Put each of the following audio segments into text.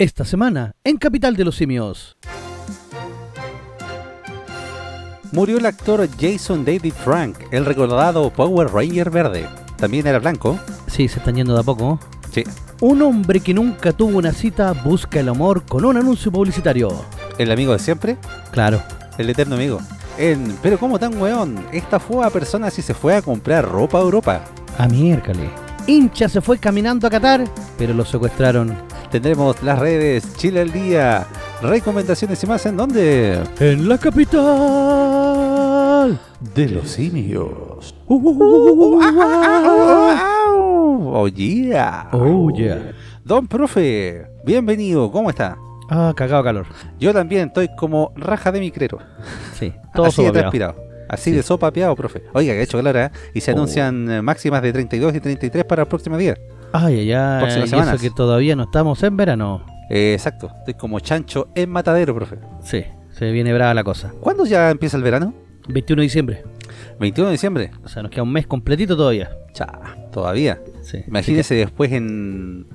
Esta semana, en Capital de los Simios. Murió el actor Jason David Frank, el recordado Power Ranger verde. También era blanco. Sí, se están yendo de a poco. Sí. Un hombre que nunca tuvo una cita busca el amor con un anuncio publicitario. El amigo de siempre. Claro. El eterno amigo. En, pero ¿cómo tan weón? Esta fue a persona si se fue a comprar ropa a Europa. A miércoles. Hincha se fue caminando a Qatar, pero lo secuestraron. Tendremos las redes Chile al día. Recomendaciones y más en dónde? En la capital de los simios. Oh yeah. Oh yeah. Don profe, bienvenido, ¿cómo está? Ah, cagado calor. Yo también estoy como raja de micrero. Sí, todo Así de transpirado. Así de sopapeado, profe. Oiga, que ha hecho calor, ¿eh? Y se Oh. anuncian eh, máximas de 32 y 33 para el próximo día. Ay, ay. Próximas Y eso semanas. que todavía no estamos en verano. Eh, exacto, estoy como chancho en matadero, profe. Sí, se viene brava la cosa. ¿Cuándo ya empieza el verano? 21 de diciembre. 21 de diciembre. O sea, nos queda un mes completito todavía. Cha, todavía. Sí. Imagínese después en,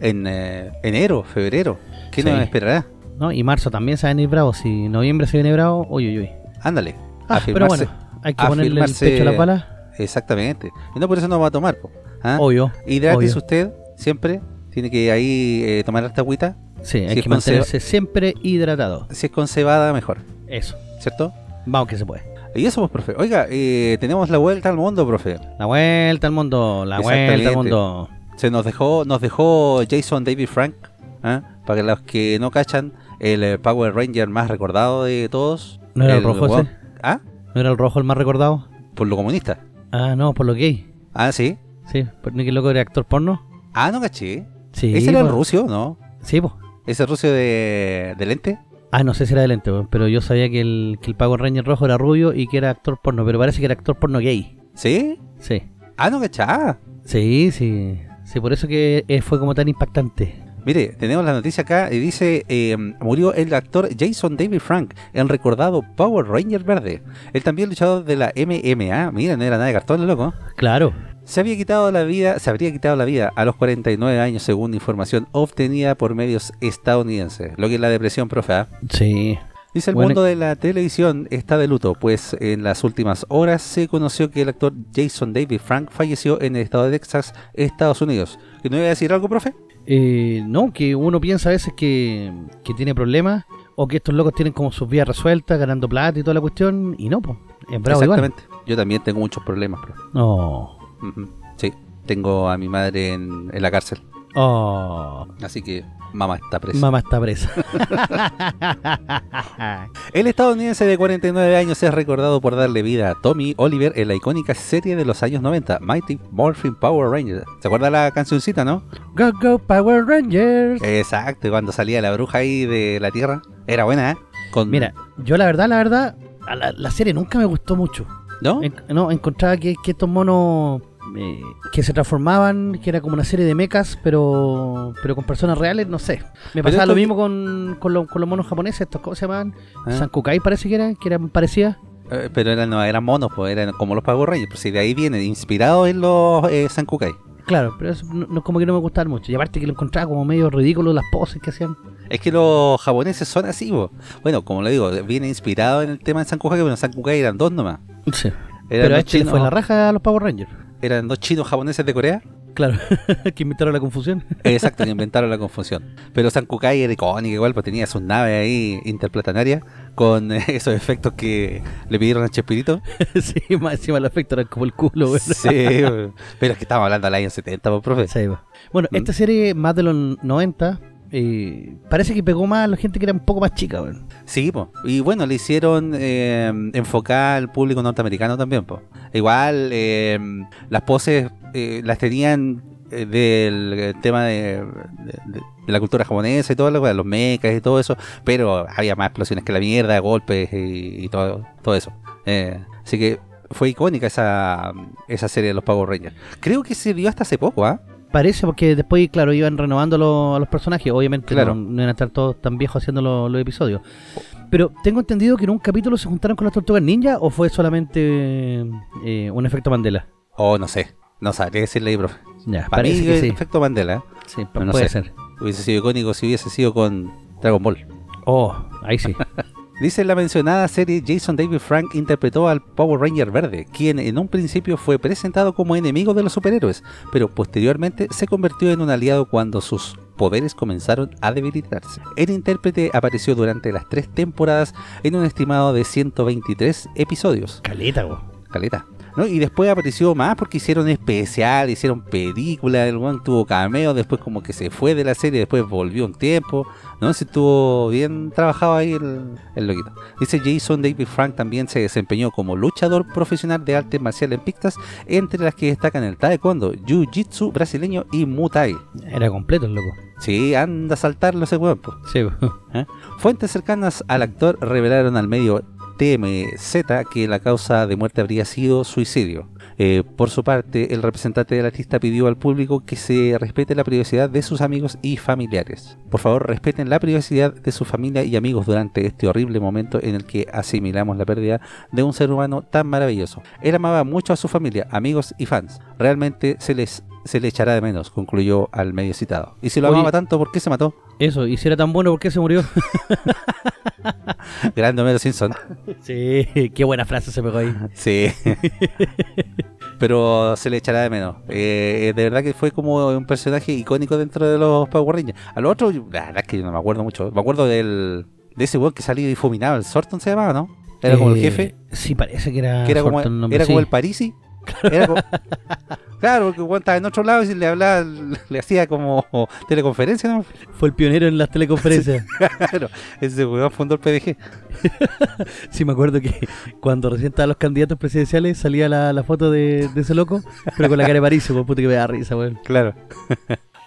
en eh, enero, febrero. ¿Qué Sí. nos esperará? ¿no? Y marzo también se va a venir bravo. Si noviembre se viene bravo, uy, uy, uy. Ándale. Ah, pero afirmarse. bueno, hay que ponerle el pecho a la pala. Exactamente. Y no por eso no va a tomar, po. ¿Ah? Obvio. Hidrátese obvio. usted siempre. Tiene que ahí eh, tomar esta agüita. Sí, hay Si es que mantenerse siempre hidratado. Si es con cebada, mejor. Eso. ¿Cierto? Vamos que se puede. Y eso, pues, profe. Oiga, eh, tenemos la vuelta al mundo, profe. La vuelta al mundo, la vuelta al mundo. Se nos dejó, nos dejó Jason David Frank. ¿ah? Para los que no cachan, el eh, Power Ranger más recordado de todos. ¿No era el rojo weón- ese? ¿Ah? ¿No era el rojo el más recordado? Por lo comunista. Ah, no, por lo gay. Ah, sí. Sí, por ni que loco era actor porno. Ah, no caché. Sí. Ese era el rucio, ¿no? Sí, pues. Ese rucio de, de lente. Ah, no sé si era de lente, pero yo sabía que el, que el Power Ranger rojo era rubio y que era actor porno, pero parece que era actor porno gay. ¿Sí? Sí. Ah, no cachá. Sí, sí. Sí, por eso que eh, fue como tan impactante. Mire, tenemos la noticia acá y dice, eh, murió el actor Jason David Frank, el recordado Power Ranger verde. Él también luchador de la MMA, mira, no era nada de cartón, loco. Claro. Se había quitado la vida, se habría quitado la vida a los 49 años según información obtenida por medios estadounidenses. Lo que es la depresión, profe. ¿ah? Sí. Dice el Bueno, mundo de la televisión está de luto, pues en las últimas horas se conoció que el actor Jason David Frank falleció en el estado de Texas, Estados Unidos. ¿Que no iba a decir algo, profe? Eh, no, que uno piensa a veces que, que tiene problemas o que estos locos tienen como sus vidas resueltas, ganando plata y toda la cuestión, y no, pues. Es bravo igual. Exactamente. Yo también tengo muchos problemas, profe. No. Sí, tengo a mi madre en, en la cárcel. Oh. Así que mamá está presa. Mamá está presa. El estadounidense de 49 años es recordado por darle vida a Tommy Oliver en la icónica serie de los años 90, Mighty Morphin Power Rangers. ¿Se acuerda la cancioncita, no? go, go, Power Rangers. Exacto, cuando salía la bruja ahí de la tierra. Era buena, ¿eh? Con, Mira, yo la verdad, la verdad, la, la serie nunca me gustó mucho. ¿no? En- no, encontraba que, que estos monos eh, que se transformaban, que era como una serie de mechas, pero pero con personas reales, no sé. Me pasaba lo mismo con, con, lo- con los monos japoneses, estos, ¿cómo se llamaban? Ah. Sankukai parece que eran, que eran parecidas. Eh, pero eran, no, eran monos, pues eran como los Power Rangers. Pues si de ahí viene, inspirado en los eh, Sankukai. Claro, pero eso no, no- como que no me gustaban mucho. Y aparte que lo encontraba como medio ridículo las poses que hacían. Es que los japoneses son así, po. Bueno, como le digo, viene inspirado en el tema de Sankukai, pero en Sankukai eran dos nomás. Sí. Eran Pero este chinos- fue la raja a los Power Rangers. Eran dos chinos japoneses de Corea. Claro, que inventaron la confusión. Exacto, que inventaron la confusión. Pero Sankukai era icónico igual, pues tenía sus naves ahí interplanetarias con eh, esos efectos que le pidieron a Chespirito. sí, más encima el efecto era como el culo, güey. Sí, pero es que estamos hablando del año 70, pues, profe. Sí. Bueno, ¿Mm? esta serie, más de los 90, eh, parece que pegó más a la gente que era un poco más chica, güey. Sí, pues. Y bueno, le hicieron eh, enfocar al público norteamericano también, pues. Igual, eh, las poses eh, las tenían eh, del tema de, la cultura japonesa y todo lo los mechas y todo eso, pero había más explosiones que la mierda, golpes y, todo, todo eso. Así que fue icónica esa, esa serie de los Power Rangers. Creo que se vio hasta hace poco, ¿ah? Parece porque después, claro, iban renovando lo- a los personajes. Obviamente Claro. no, no iban a estar todos tan viejos haciendo lo- los episodios. Pero tengo entendido que en un capítulo se juntaron con las tortugas ninja o fue solamente eh, un efecto Mandela. O no sé, no sabría decirle ahí, profe. Ya, Para mí, parece que sí. efecto Mandela. ¿eh? Sí, no puede sé. ser. Hubiese sido icónico si hubiese sido con Dragon Ball. Oh, ahí sí. Dice en la mencionada serie, Jason David Frank interpretó al Power Ranger verde, quien en un principio fue presentado como enemigo de los superhéroes, pero posteriormente se convirtió en un aliado cuando sus poderes comenzaron a debilitarse. El intérprete apareció durante las tres temporadas en un estimado de 123 episodios. Caleta, go. Caleta. ¿No? Y después apareció más porque hicieron especial, hicieron película, el one tuvo cameo, después como que se fue de la serie, después volvió un tiempo, ¿no? Se estuvo bien trabajado ahí el, el loquito. Dice Jason David Frank también se desempeñó como luchador profesional de artes marciales pictas, entre las que destacan el taekwondo, jiu-jitsu brasileño y muay. Era completo el loco. Sí, anda a saltarlo ese weón, po. Sí, po. ¿eh? Fuentes cercanas al actor revelaron al medio TMZ que la causa de muerte habría sido suicidio. Eh, por su parte, el representante del artista pidió al público que se respete la privacidad de sus amigos y familiares. Por favor, respeten la privacidad de su familia y amigos durante este horrible momento en el que asimilamos la pérdida de un ser humano tan maravilloso. Él amaba mucho a su familia, amigos y fans. Realmente se les se le echará de menos, concluyó al medio citado. Y si lo Oye. amaba tanto, ¿por qué se mató? Eso, y si era tan bueno, ¿por qué se murió? Grande Homero Simpson. sí, qué buena frase se pegó ahí. Sí. Pero se le echará de menos. Eh, de verdad que fue como un personaje icónico dentro de los Power Rangers. A lo otro, la verdad es que yo no me acuerdo mucho. Me acuerdo del de ese weón que salía difuminado, el Sorton se llamaba, ¿no? Era como el Eh, jefe, Sí, parece que era. que era como, nombre, era como el Parisi. Era como- claro, porque weón estaba en otro lado y le hablaba, le hacía como teleconferencia, ¿no? Fue el pionero en las teleconferencias. Claro, ese weón fundó el PDG. Sí, me acuerdo que cuando recién estaban los candidatos presidenciales salía la, la foto de, de ese loco, pero con la cara de París, pues puta que me da risa, weón. Claro.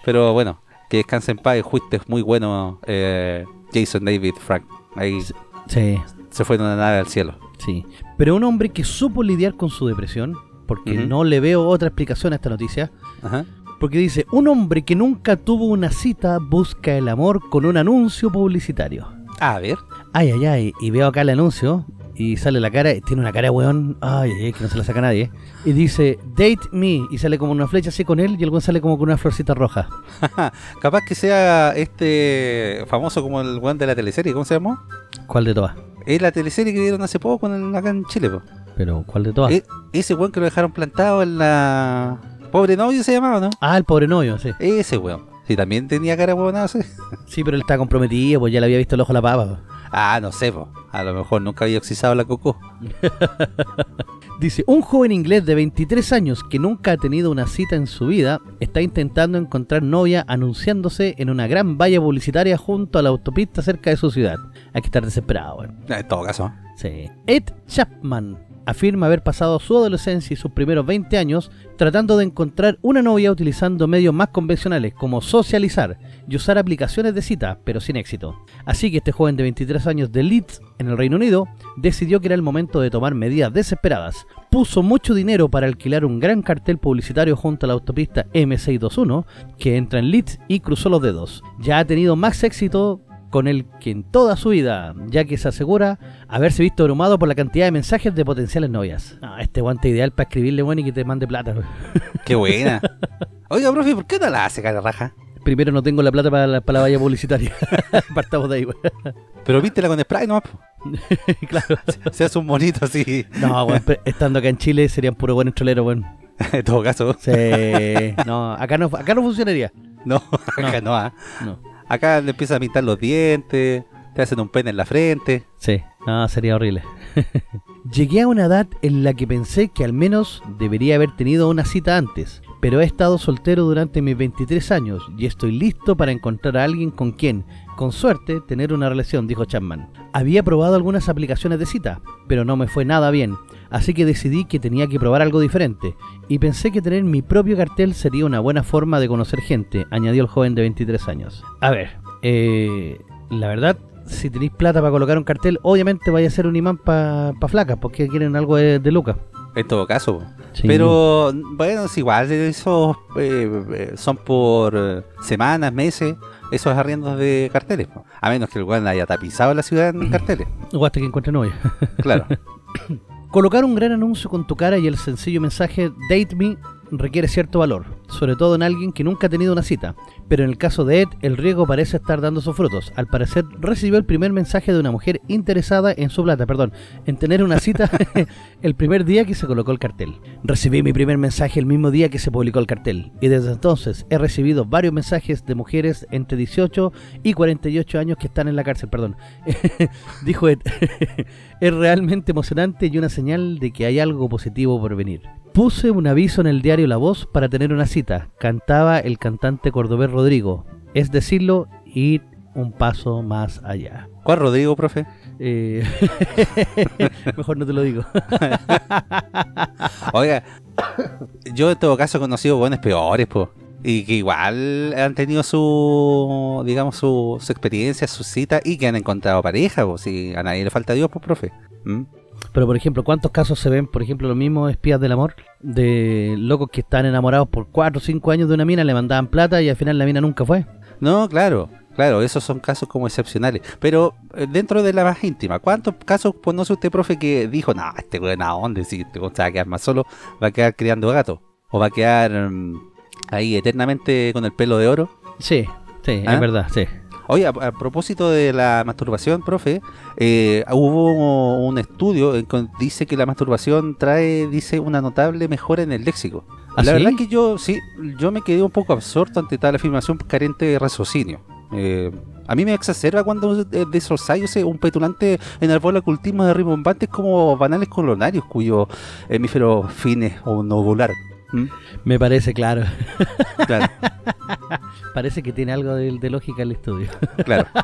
Pero bueno, que descanse en paz. Fuiste muy bueno, eh, Jason David Frank. Ahí Sí, se fue en una nave al cielo. sí. Pero un hombre que supo lidiar con su depresión, porque no le veo otra explicación a esta noticia, Ajá. porque dice, un hombre que nunca tuvo una cita busca el amor con un anuncio publicitario. A ver. Ay, ay, ay, y veo acá el anuncio y sale la cara, tiene una cara de weón, ay, ay, que no se la saca nadie, y dice, date me, y sale como una flecha así con él y el weón sale como con una florcita roja. Capaz que sea este famoso como el weón de la teleserie. ¿Cómo se llamó? ¿Cuál de todas? Es la teleserie que vieron hace poco en el- acá en Chile. po. Pero, ¿cuál de todas? E- ese weón que lo dejaron plantado en la... Pobre novio se llamaba, ¿no? Ah, el pobre novio, sí. Ese weón. Sí, también tenía cara huevonada, sí. Sí, pero él está comprometido, pues ya le había visto el ojo a la papa. Ah, no sé, po. A lo mejor nunca había oxizado la coco. Dice, un joven inglés de 23 años que nunca ha tenido una cita en su vida está intentando encontrar novia anunciándose en una gran valla publicitaria junto a la autopista cerca de su ciudad. Hay que estar desesperado, weón. En todo caso. Sí. Ed Chapman afirma haber pasado su adolescencia y sus primeros 20 años tratando de encontrar una novia utilizando medios más convencionales como socializar y usar aplicaciones de cita, pero sin éxito. Así que este joven de 23 años de Leeds, en el Reino Unido, decidió que era el momento de tomar medidas desesperadas. Puso mucho dinero para alquilar un gran cartel publicitario junto a la autopista M621 que entra en Leeds y cruzó los dedos. Ya ha tenido más éxito con el que en toda su vida, ya que se asegura haberse visto abrumado por la cantidad de mensajes de potenciales novias. Ah, este guante ideal para escribirle, bueno, y que te mande plata. Qué buena. Oiga, profe, ¿por qué no la hace cara raja? Primero no tengo la plata para la, para la valla publicitaria. Partamos de ahí. Pero vístela con spray nomás. claro. Se hace un monito así. No, pero estando acá en Chile serían puro buen trolero, güey. En todo caso. Sí. No, acá no, acá no funcionaría. No, acá no. ah. No. Acá le empiezan a pintar los dientes, te hacen un pene en la frente. Sí, no, sería horrible. Llegué a una edad en la que pensé que al menos debería haber tenido una cita antes, pero he estado soltero durante mis 23 años y estoy listo para encontrar a alguien con quien, con suerte, tener una relación, dijo Chapman. Había probado algunas aplicaciones de cita, pero no me fue nada bien, así que decidí que tenía que probar algo diferente, y pensé que tener mi propio cartel sería una buena forma de conocer gente, añadió el joven de 23 años. A ver, eh, la verdad, si tenéis plata para colocar un cartel, obviamente vaya a ser un imán para pa flacas, porque quieren algo de, de lucas. En todo caso. Sí. Pero bueno, es igual, esos eh, eh, son por eh, semanas, meses, esos arriendos de carteles. po. A menos que el weón haya tapizado la ciudad en carteles. O hasta que encuentre novia. Claro. Colocar un gran anuncio con tu cara y el sencillo mensaje Date Me requiere cierto valor, sobre todo en alguien que nunca ha tenido una cita. Pero en el caso de Ed, el riesgo parece estar dando sus frutos. Al parecer, recibió el primer mensaje de una mujer interesada en su plata, perdón, en tener una cita el primer día que se colocó el cartel. Recibí mi primer mensaje el mismo día que se publicó el cartel, y desde entonces he recibido varios mensajes de mujeres entre 18 y 48 años que están en la cárcel, perdón. Dijo Ed, es realmente emocionante y una señal de que hay algo positivo por venir. Puse un aviso en el diario La Voz para tener una cita, cantaba el cantante cordobés Rodrigo. Es decirlo, ir un paso más allá. ¿Cuál Rodrigo, profe? Eh, mejor no te lo digo. Oiga, yo en todo caso he conocido buenos peores, pues. Y que igual han tenido su, digamos, su, su experiencia, su cita y que han encontrado pareja, pues. Si a nadie le falta Dios, pues, profe. ¿Mm? Pero, por ejemplo, ¿cuántos casos se ven, por ejemplo, los mismos espías del amor? De locos que están enamorados por 4 o 5 años de una mina, le mandaban plata y al final la mina nunca fue. No, claro, claro, esos son casos como excepcionales. Pero eh, dentro de la más íntima, ¿cuántos casos conoce usted, profe, que dijo, no, este weón, ¿a dónde? Si este weón se va a quedar más solo, va a quedar criando gatos. O va a quedar mm, ahí eternamente con el pelo de oro. Sí, sí, ¿Ah? es verdad, sí. Oye, a, a propósito de la masturbación, profe, eh, hubo un estudio en que dice que la masturbación trae, dice, una notable mejora en el léxico. ¿Ah, la sí? verdad que yo, sí, yo me quedé un poco absorto ante tal afirmación carente de raciocinio. Eh, a mí me exacerba cuando de, de esos ensayos un petulante enarbola ocultismo de rimbombantes como banales colonarios cuyo hemífero fines o novular. ¿Mm? Me parece claro. Claro, Parece que tiene algo de, de lógica el estudio. claro.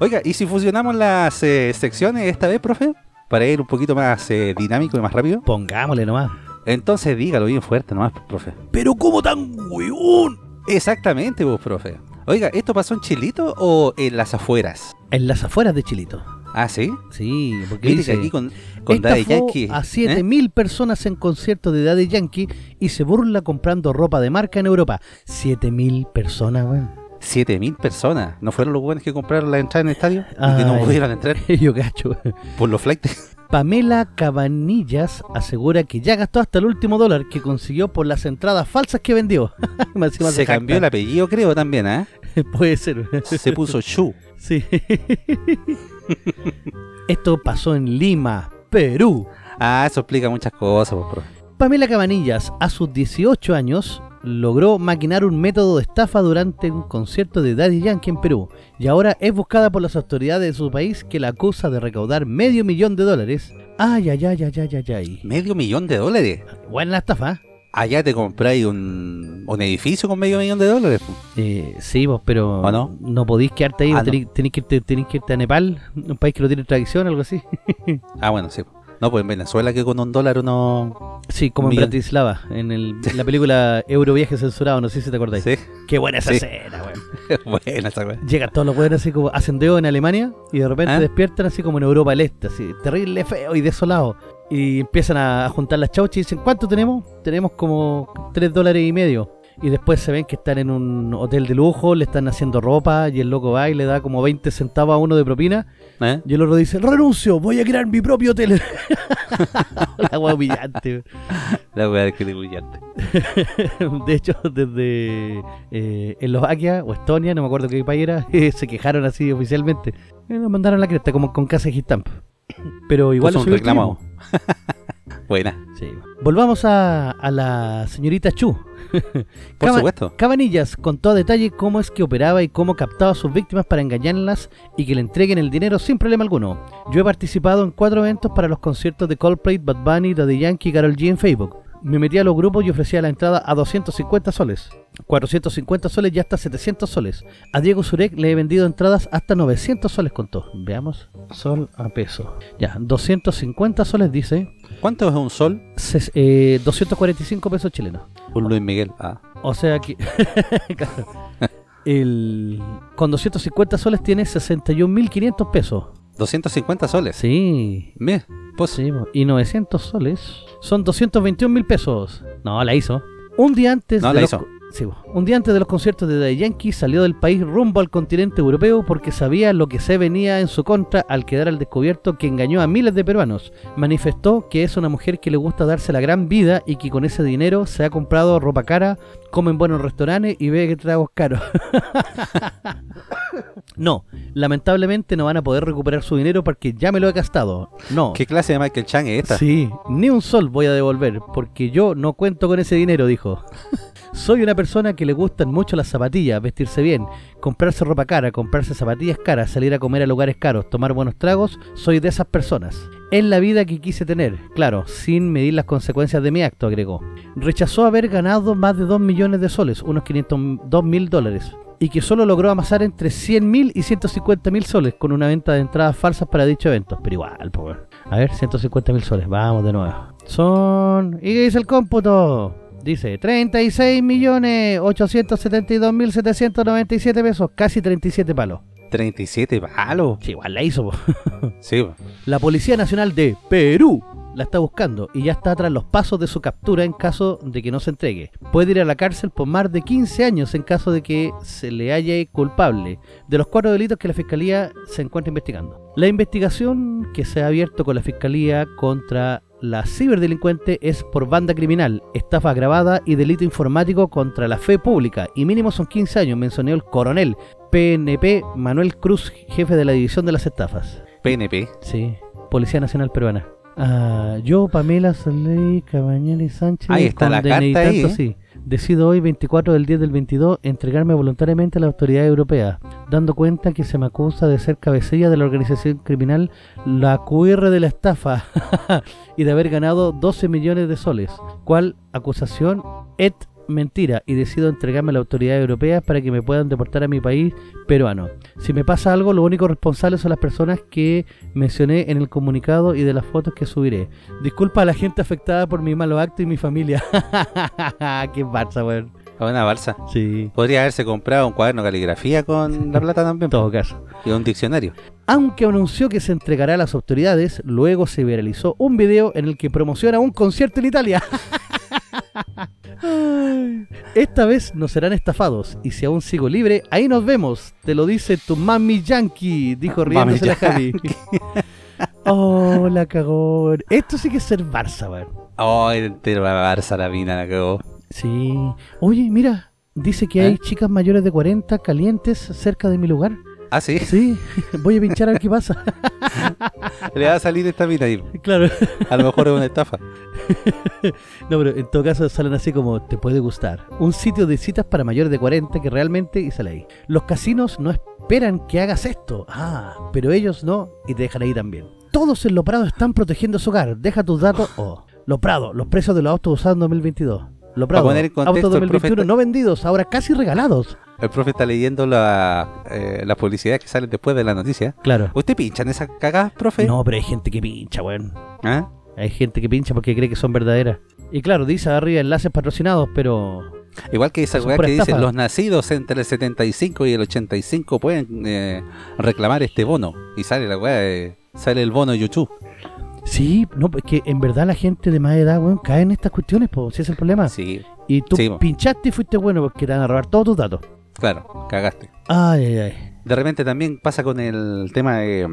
Oiga, ¿y si fusionamos las eh, secciones esta vez, profe? Para ir un poquito más eh, dinámico y más rápido. Pongámosle nomás. Entonces dígalo bien fuerte nomás, profe. Pero ¿cómo tan hueón? Exactamente, vos, profe. Oiga, ¿esto pasó en Chilito o en las afueras? En las afueras de Chilito. Ah, ¿sí? Sí, porque dice... aquí con, con Daddy Yankee... a ¿eh? 7.000 personas en concierto de Daddy Yankee y se burla comprando ropa de marca en Europa. 7.000 personas, weón. 7.000 personas. ¿No fueron los buenos que compraron la entrada en el estadio? Y que no Ay. pudieron entrar Yo cacho. por los flights. Pamela Cabanillas asegura que ya gastó hasta el último dólar que consiguió por las entradas falsas que vendió. Se cambió el apellido, creo, también, ¿ah? Puede ser. Se puso Shu. Sí. Esto pasó en Lima, Perú. Ah, eso explica muchas cosas, pues, profe. Pamela Cabanillas, a sus 18 años, logró maquinar un método de estafa durante un concierto de Daddy Yankee en Perú y ahora es buscada por las autoridades de su país que la acusa de recaudar medio millón de dólares. Ay, ay, ay, ay, ay, ay, ay. Medio millón de dólares. Buena la estafa, ¿eh? Allá te compráis un, un edificio con medio millón de dólares. Eh, sí, vos, pero ¿O no? podéis quedarte ahí, Ah, tenés, tenés que irte, que irte a Nepal, un país que no tiene tradición, algo así. Ah, bueno, sí. No, pues en Venezuela que con un dólar uno... Sí, como en. Bratislava, en, el, en la película Euroviaje censurado, no sé si te acordáis. Sí, Qué buena esa Sí. escena, weón. buena esa weá. Llegan todos los weones así como hacen dedo en Alemania y de repente ¿Ah? despiertan así como en Europa del Este, así, terrible, feo y desolado. Y empiezan a, juntar las chauchas y dicen, ¿cuánto tenemos? Tenemos como 3 dólares y medio. Y después se ven que están en un hotel de lujo, le están haciendo ropa y el loco va y le da como 20 centavos a uno de propina. ¿Eh? Y el otro dice, renuncio, voy a crear mi propio hotel. la wea humillante. La weá que te brillante. De hecho, desde eh, Eslovaquia o Estonia, no me acuerdo qué país era, se quejaron así oficialmente. Eh, nos mandaron la cresta como con casa de Stamp. Pero igual lo un turismo. Buena, Sí. Volvamos a, a la señorita Chu. por Caba- supuesto. Cabanillas contó a detalle cómo es que operaba y cómo captaba a sus víctimas para engañarlas y que le entreguen el dinero sin problema alguno. Yo he participado en cuatro eventos para los conciertos de Coldplay, Bad Bunny, Daddy Yankee y Karol G en Facebook. Me metí a los grupos y ofrecía la entrada a 250 soles, 450 soles y hasta 700 soles. A Diego Zurek le he vendido entradas hasta 900 soles contó. Veamos, sol a peso. Ya, 250 soles dice, ¿Cuánto es un sol? ses- eh, 245 pesos chilenos. Un Luis Miguel. Ah, O sea que. El, con 250 soles tiene 61.500 pesos. 250 soles. Sí. Mira, pues Sí, y 900 soles son 221.000 pesos. No, la hizo. Un día antes No, de la los hizo. Sí, un día antes de los conciertos de Daddy Yankee salió del país rumbo al continente europeo porque sabía lo que se venía en su contra al quedar al descubierto que engañó a miles de peruanos. Manifestó que es una mujer que le gusta darse la gran vida y que con ese dinero se ha comprado ropa cara, come en buenos restaurantes y bebe tragos caros. no, lamentablemente no van a poder recuperar su dinero porque ya me lo he gastado. No. ¿Qué clase de Michael Chang es esta? Sí, ni un sol voy a devolver, porque yo no cuento con ese dinero, dijo. Soy una persona que le gustan mucho las zapatillas, vestirse bien, comprarse ropa cara, comprarse zapatillas caras, salir a comer a lugares caros, tomar buenos tragos, soy de esas personas. Es la vida que quise tener, claro, sin medir las consecuencias de mi acto, agregó. Rechazó haber ganado más de 2 millones de soles, unos 502 mil dólares, y que solo logró amasar entre 100 mil y 150 mil soles con una venta de entradas falsas para dicho evento. Pero igual, pues. A ver, 150 mil soles, vamos de nuevo. Son... ¿Y qué dice el cómputo? Dice 36 millones 872 mil 797 pesos, casi 37 palos. 37 palos. Sí, igual la hizo. po. Sí, po. La Policía Nacional de Perú la está buscando y ya está tras los pasos de su captura en caso de que no se entregue. Puede ir a la cárcel por más de 15 años en caso de que se le halle culpable de los cuatro delitos que la Fiscalía se encuentra investigando. La investigación que se ha abierto con la Fiscalía contra la ciberdelincuente es por banda criminal, estafa agravada y delito informático contra la fe pública y mínimo son 15 años, mencionó el coronel PNP Manuel Cruz, jefe de la División de las Estafas. PNP. Sí, Policía Nacional Peruana. Ah, yo, Pamela Soleil Cabañales Sánchez, Ahí está la carta ahí, ¿eh? sí. Decido hoy, 24 del 10 del 22, entregarme voluntariamente a la autoridad europea, dando cuenta que se me acusa de ser cabecilla de la organización criminal La QR de la estafa y de haber ganado 12 millones de soles. ¿Cuál acusación? Et mentira y decido entregarme a la autoridad europea para que me puedan deportar a mi país peruano. Si me pasa algo, lo único responsable son las personas que mencioné en el comunicado y de las fotos que subiré. Disculpa a la gente afectada por mi malo acto y mi familia. Qué barza, weón. Una balsa. Sí, Podría haberse comprado un cuaderno de caligrafía con la plata también. en todo caso. Y un diccionario. Aunque anunció que se entregará a las autoridades, luego se viralizó un video en el que promociona un concierto en Italia. Esta vez no serán estafados y si aún sigo libre, ahí nos vemos. Te lo dice tu mami yankee, dijo riéndose la Javi. oh, la cagó. Esto sí que es ser Barça, weón. Oh, la balsa la mina la cagó. Sí. Oye, mira, dice que hay ¿Eh? chicas mayores de 40 calientes cerca de mi lugar. Ah, sí. Sí, voy a pinchar a ver qué pasa. Le va a salir esta mina ahí. claro. A lo mejor es una estafa. No, pero en todo caso salen así como te puede gustar. Un sitio de citas para mayores de 40 que realmente y sale ahí. Los casinos no esperan que hagas esto. Ah, pero ellos no y te dejan ahí también. Todos en Lo Prado están protegiendo su hogar. Deja tus datos. Oh, Lo Prado, los precios de los autos usados en 2022. Lo Prado, autos el 2021 profe- no vendidos, ahora casi regalados. El profe está leyendo la, eh, las publicidades que salen después de la noticia. Claro. ¿Usted pincha en esas cagadas, profe? No, pero hay gente que pincha, weón. ¿Ah? Hay gente que pincha porque cree que son verdaderas. Y claro, dice arriba enlaces patrocinados, pero Igual que esa weá que dicen estafa. los nacidos entre el 75 y el 85 pueden eh, reclamar este bono. Y sale la weá, eh, sale el bono YouTube. Sí, no, es que en verdad la gente de más edad, weón, cae en estas cuestiones, pues, si es el problema. Sí, Y tú Sí, po. pinchaste y fuiste bueno porque te van a robar todos tus datos. Claro, cagaste. Ay, ay, ay. De repente también pasa con el tema de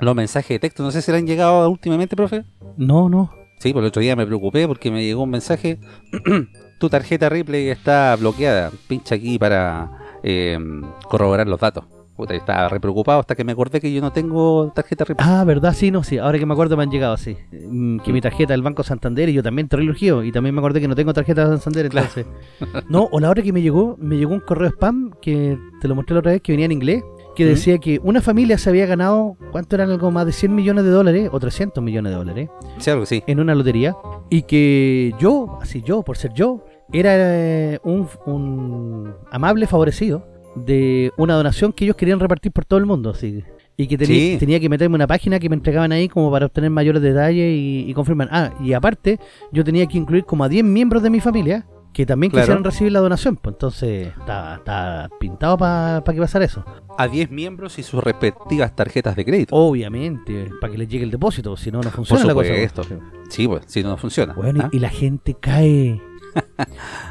los mensajes de texto. No sé si le han llegado últimamente, profe. No, no. Sí, por el otro día me preocupé porque me llegó un mensaje. tu tarjeta Ripley está bloqueada. Pincha aquí para eh, corroborar los datos. Puta, yo estaba re preocupado hasta que me acordé que yo no tengo tarjeta. Ah, ¿verdad? Sí, no, sí. Ahora que me acuerdo me han llegado así. Mm, Que mi tarjeta del Banco Santander y yo también urgido. Y también me acordé que no tengo tarjeta de Santander, Claro. entonces. No, o la hora que me llegó, me llegó un correo spam que te lo mostré la otra vez que venía en inglés. Que ¿Mm? decía que una familia se había ganado, ¿cuánto eran? Algo más de 100 millones de dólares o 300 millones de dólares. Sí, algo sí. en una lotería y que yo, así yo, por ser yo, era eh, un, un amable favorecido de una donación que ellos querían repartir por todo el mundo, así. Y que tenía, Sí. tenía que meterme una página que me entregaban ahí como para obtener mayores detalles y, y confirmar. Ah, y aparte, yo tenía que incluir como a 10 miembros de mi familia que también Claro. quisieran recibir la donación. Pues entonces, está, está pintado para que pasara eso. A 10 miembros y sus respectivas tarjetas de crédito. Obviamente, para que les llegue el depósito, si no, no Por funciona la cosa. supuesto. Sí, pues, si no, no funciona. Bueno, y- ¿Ah? y la gente cae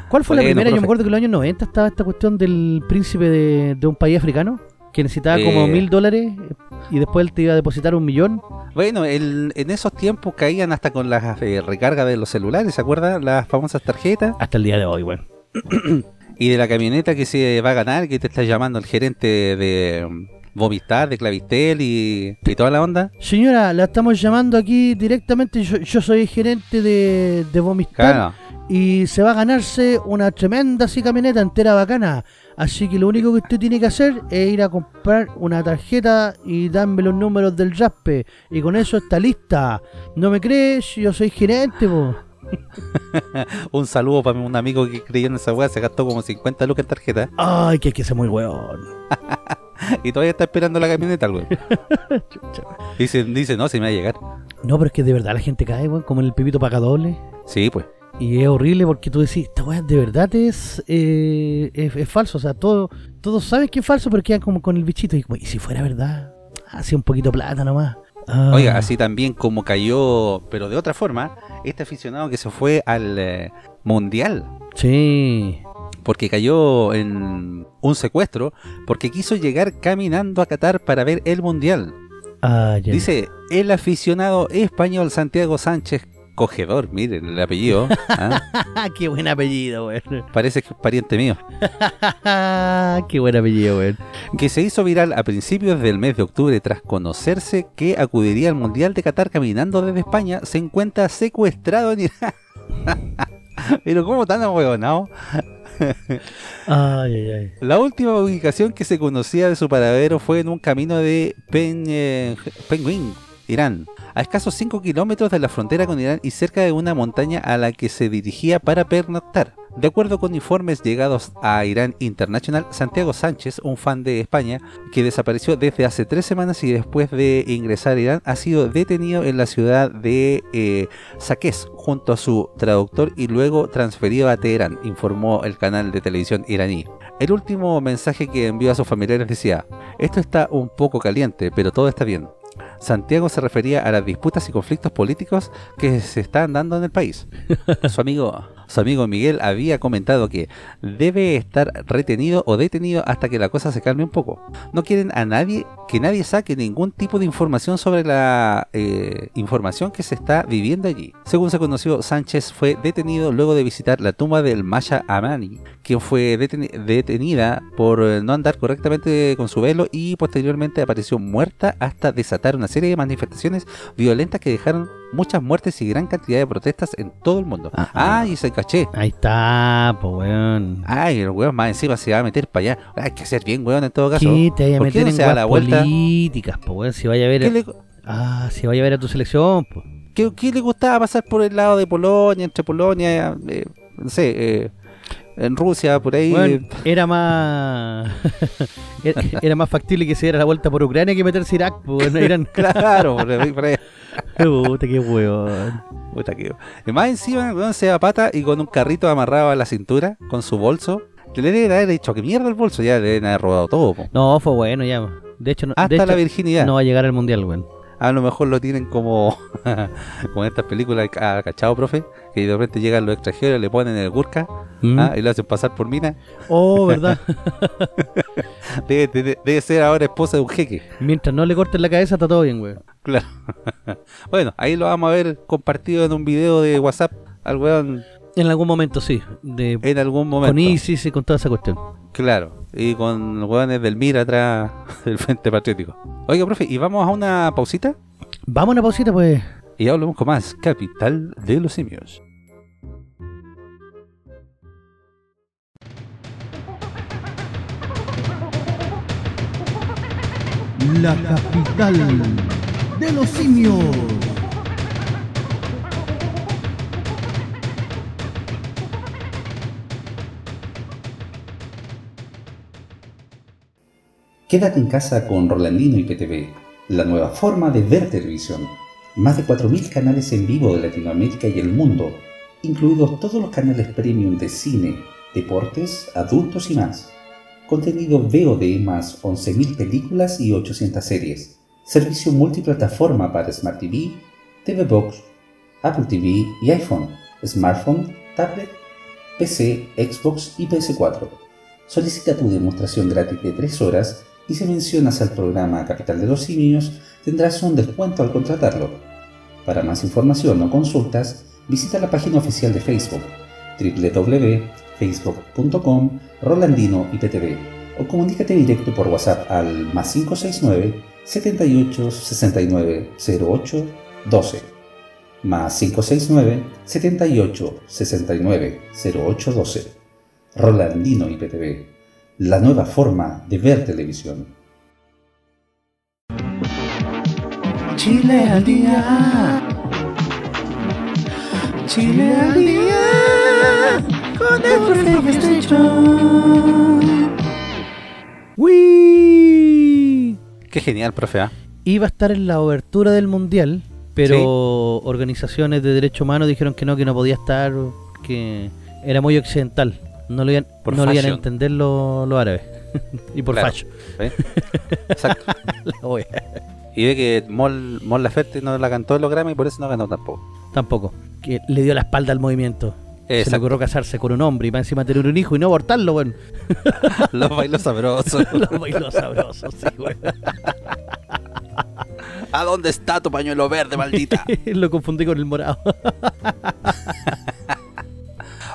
¿Cuál fue la primera? Yo me acuerdo que en los años 90 estaba esta cuestión del príncipe de, de un país africano que necesitaba como Eh. mil dólares y después él te iba a depositar un millón. Bueno, el- en esos tiempos caían hasta con las eh, recargas de los celulares, ¿se acuerdan? Las famosas tarjetas. Hasta el día de hoy, bueno. Y de la camioneta que se va a ganar, que te está llamando el gerente de Movistar, de Clavistel y, y toda la onda. Señora, la estamos llamando aquí directamente. Yo, yo soy gerente de, de Vomistar Claro. y se va a ganarse una tremenda así camioneta entera bacana. Así que lo único que usted tiene que hacer es ir a comprar una tarjeta y darme los números del Raspe. Y con eso está lista. ¿No me crees? Yo soy gerente, po. Un saludo para un amigo que creyó en esa weá, se gastó como 50 lucas en tarjeta Ay, que hay que ser muy weón. y todavía está esperando la camioneta, güey. Dice, dice, no, se me va a llegar. No, pero es que de verdad la gente cae, weón, como en el pipito paga doble. Sí, pues. Y es horrible porque tú decís, esta weá de verdad es, eh, es, es falso. O sea, todo, todos saben que es falso, pero quedan como con el bichito. Y, ¿y si fuera verdad, hacía un poquito plata nomás. Ah. Oiga, así también como cayó, pero de otra forma, este aficionado que se fue al eh, Mundial, Sí. Porque cayó en un secuestro, porque quiso llegar caminando a Qatar para ver el Mundial. Ah, ya. Dice, el aficionado español Santiago Sánchez Cogedor, miren el apellido, ¿ah? qué buen apellido, weón. parece que es pariente mío, qué buen apellido, weón. que se hizo viral a principios del mes de octubre tras conocerse que acudiría al Mundial de Qatar caminando desde España, se encuentra secuestrado en Irán. Pero ¿cómo tan ahueonado? La última ubicación que se conocía de su paradero fue en un camino de Pen, Penguin, Irán, a escasos 5 kilómetros de la frontera con Irán y cerca de una montaña a la que se dirigía para pernoctar. De acuerdo con informes llegados a Irán International, Santiago Sánchez, un fan de España, que desapareció desde hace tres semanas y después de ingresar a Irán, ha sido detenido en la ciudad de eh, junto a su traductor y luego transferido a Teherán, informó el canal de televisión iraní. El último mensaje que envió a sus familiares decía, esto está un poco caliente, pero todo está bien. Santiago se refería a las disputas y conflictos políticos que se están dando en el país. Su amigo, su amigo Miguel había comentado que debe estar retenido o detenido hasta que la cosa se calme un poco. No quieren a nadie que nadie saque ningún tipo de información sobre la eh, información que se está viviendo allí. Según se conoció, Sánchez fue detenido luego de visitar la tumba del Masha Amani, quien fue deteni- detenida por eh, no andar correctamente con su velo y posteriormente apareció muerta hasta desatar una serie de manifestaciones violentas que dejaron muchas muertes y gran cantidad de protestas en todo el mundo. Ah, ah. Ah, y se caché. Ahí está, pues, weón. Ay, el weón más encima se va a meter para allá. Hay que ser bien weón en todo caso. ¿Qué te vaya a ¿Por qué meter no en se da weas la vuelta? políticas, pues, weón? Si vaya a ver... ¿Qué le, Ah, si vaya a ver a tu selección, pues. qué- qué le gustaba pasar por el lado de Polonia, entre Polonia, eh, no sé, eh, en Rusia, por ahí? Bueno, era más era- era más factible que se diera la vuelta por Ucrania que meterse a Irak, pues, Irán. claro, por ahí, por ahí. Puta, qué weón. Puta que- Y más encima, weón, se da pata y con un carrito amarrado a la cintura, con su bolso. Le deben haber dicho que mierda el bolso, ya le deben haber robado todo. po. No, fue bueno ya. De hecho, no, de Hasta hecho, la virginidad. no va a llegar al mundial, weón. A lo mejor lo tienen como, como en estas películas, ah, ¿cachado, profe? Que de repente llegan los extranjeros, le ponen el gurka ¿Mm? ah, y lo hacen pasar por mina. Oh, ¿verdad? Debe, debe- debe ser ahora esposa de un jeque. Mientras no le corten la cabeza, está todo bien, weón. Claro. bueno, ahí lo vamos a ver compartido en un video de WhatsApp al weón En algún momento, sí. De, en algún momento. con ISIS y con toda esa cuestión. Claro, y con los weones del MIR atrás del Frente Patriótico. Oiga, profe, ¿y vamos a una pausita? Vamos a una pausita, pues. Y ya hablamos con más Capital de los Simios. La capital de los simios. Quédate en casa con Rolandino y PTV, la nueva forma de ver televisión. Más de 4.000 canales en vivo de Latinoamérica y el mundo, incluidos todos los canales premium de cine, deportes, adultos y más. Contenido VOD más 11.000 películas y 800 series. Servicio multiplataforma para Smart TV, TV Box, Apple TV y iPhone, smartphone, tablet PC, Xbox y PS4. Solicita tu demostración gratis de 3 horas y si mencionas al programa Capital de los Simios tendrás un descuento al contratarlo. Para más información o consultas, visita la página oficial de Facebook www.facebook.com Rolandino IPTV o comunícate directo por WhatsApp al más 569 78 69 08 12 más 569 78 69 08 12 Rolandino IPTV la nueva forma de ver televisión Chile al día Chile al día con el ¡Wii! Qué genial, profe. ¿ah? Iba a estar en la obertura del mundial, pero organizaciones de derechos humanos dijeron que no, que no podía estar, que era muy occidental. No lo iban, Por no lo iban a entender los los árabes. y por Claro. facho. ¿eh? Exacto. La. Y ve que Mon, Mon Laferte no la cantó en los Grammy y por eso no ganó tampoco. Tampoco. Que le dio la espalda al movimiento. Se le ocurrió casarse con un hombre y para encima tener un hijo y no abortarlo, weón. Los bailos sabrosos. Los bailó sabrosos, sí, weón. ¿A dónde está tu pañuelo verde, maldita? Lo confundí con el morado.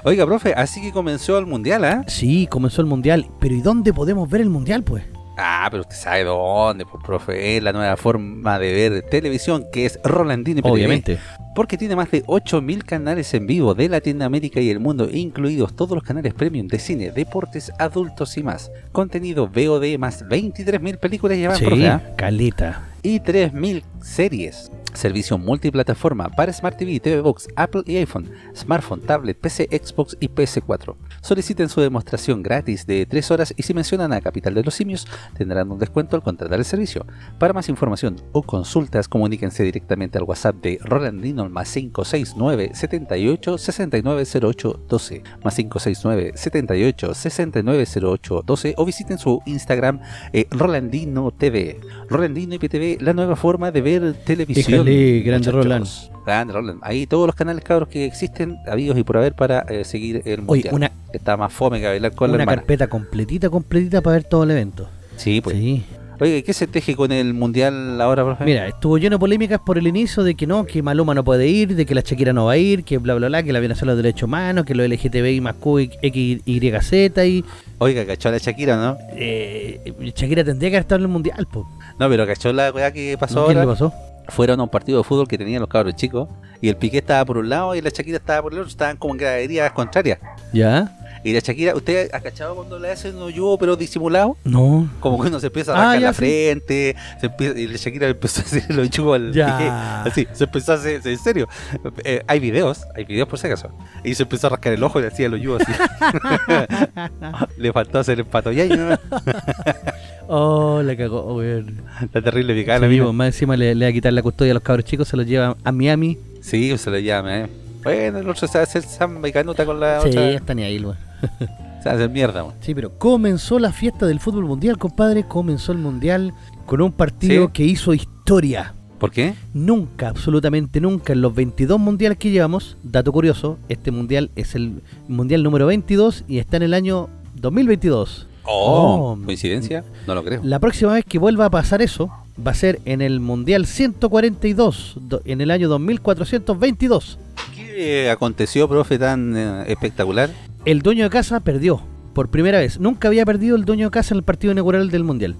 Oiga, profe, así que comenzó el mundial, ¿ah? Sí, comenzó el mundial. Pero ¿y dónde podemos ver el mundial, pues? Ah, pero usted sabe dónde, pues, profe. Es la nueva forma de ver televisión que es Rolandino IPTV. Obviamente. Porque tiene más de 8000 canales en vivo de Latinoamérica y el mundo, incluidos todos los canales premium de cine, deportes, adultos y más. Contenido VOD más 23.000 películas llevan, Sí, profe, ¿ah? caleta. y 3.000 series. Servicio multiplataforma para Smart TV, TV Box, Apple y iPhone, smartphone, tablet, PC, Xbox y PS4. Soliciten su demostración gratis de 3 horas y si mencionan a Capital de los Simios tendrán un descuento al contratar el servicio. Para más información o consultas comuníquense directamente al WhatsApp de Rolandino más 569 78 69 08 12 más 569 78 69 08 12 o visiten su Instagram eh, Rolandino TV. Rolandino IPTV, la nueva forma de ver televisión. Déjale, grande. Roland. Grande Roland. Ahí todos los canales cabros que existen, habidos y por haber para eh, seguir el Oye, mundial. una, Está más fome que bailar con la una carpeta completita, completita para ver todo el evento. Sí, pues. Sí. Oye, ¿qué se teje con el mundial ahora, profe? Mira, estuvo lleno de polémicas por el inicio de que no, que Maluma no puede ir, de que la Shakira no va a ir, que bla bla bla, que la vienen a hacer los derechos humanos, que los LGTBI más Q, X, Y, Z y Oiga, cachó a la Shakira, ¿no? eh, Shakira tendría que haber estado en el mundial, po. No, pero cachó la weá que pasó ¿Qué le pasó? Fueron a un partido de fútbol que tenían los cabros chicos y el Piqué estaba por un lado y la Shakira estaba por el otro. Estaban como en graderías contrarias. ¿Ya? Y la Shakira, ¿usted ha cachado cuando le hacen un hoyo pero disimulado? No. Como que uno se empieza a Ah, rascar ya, la sí. frente, se empieza, y la Shakira empezó a hacer el hoyo al Ya. Así, se empezó a hacer, en serio. Eh, hay videos, hay videos por si acaso. Y se empezó a rascar el ojo y le hacía el hoyo así. le faltó hacer el pato ya ¿no? Oh, la cagó, weón. La terrible picada, Sí, amigo. más encima le, le va a quitar la custodia a los cabros chicos, se los lleva a Miami. Sí, se lo llama, eh. Bueno, el otro se a hacer samba y canuta con la Sí, otra. está ni ahí, weón. Se va a hacer mierda, weón. Sí, pero comenzó la fiesta del fútbol mundial, compadre. Comenzó el mundial con un partido Sí. que hizo historia. ¿Por qué? Nunca, absolutamente nunca, en los 22 mundiales que llevamos, dato curioso, este mundial es el mundial número 22 y está en el año 2022. Oh, Oh. ¿coincidencia? No lo creo. La próxima vez que vuelva a pasar eso va a ser en el mundial 142, do- en el año 2422. ¿Qué aconteció, profe, tan eh, espectacular? El dueño de casa perdió por primera vez. Nunca había perdido el dueño de casa en el partido inaugural del mundial.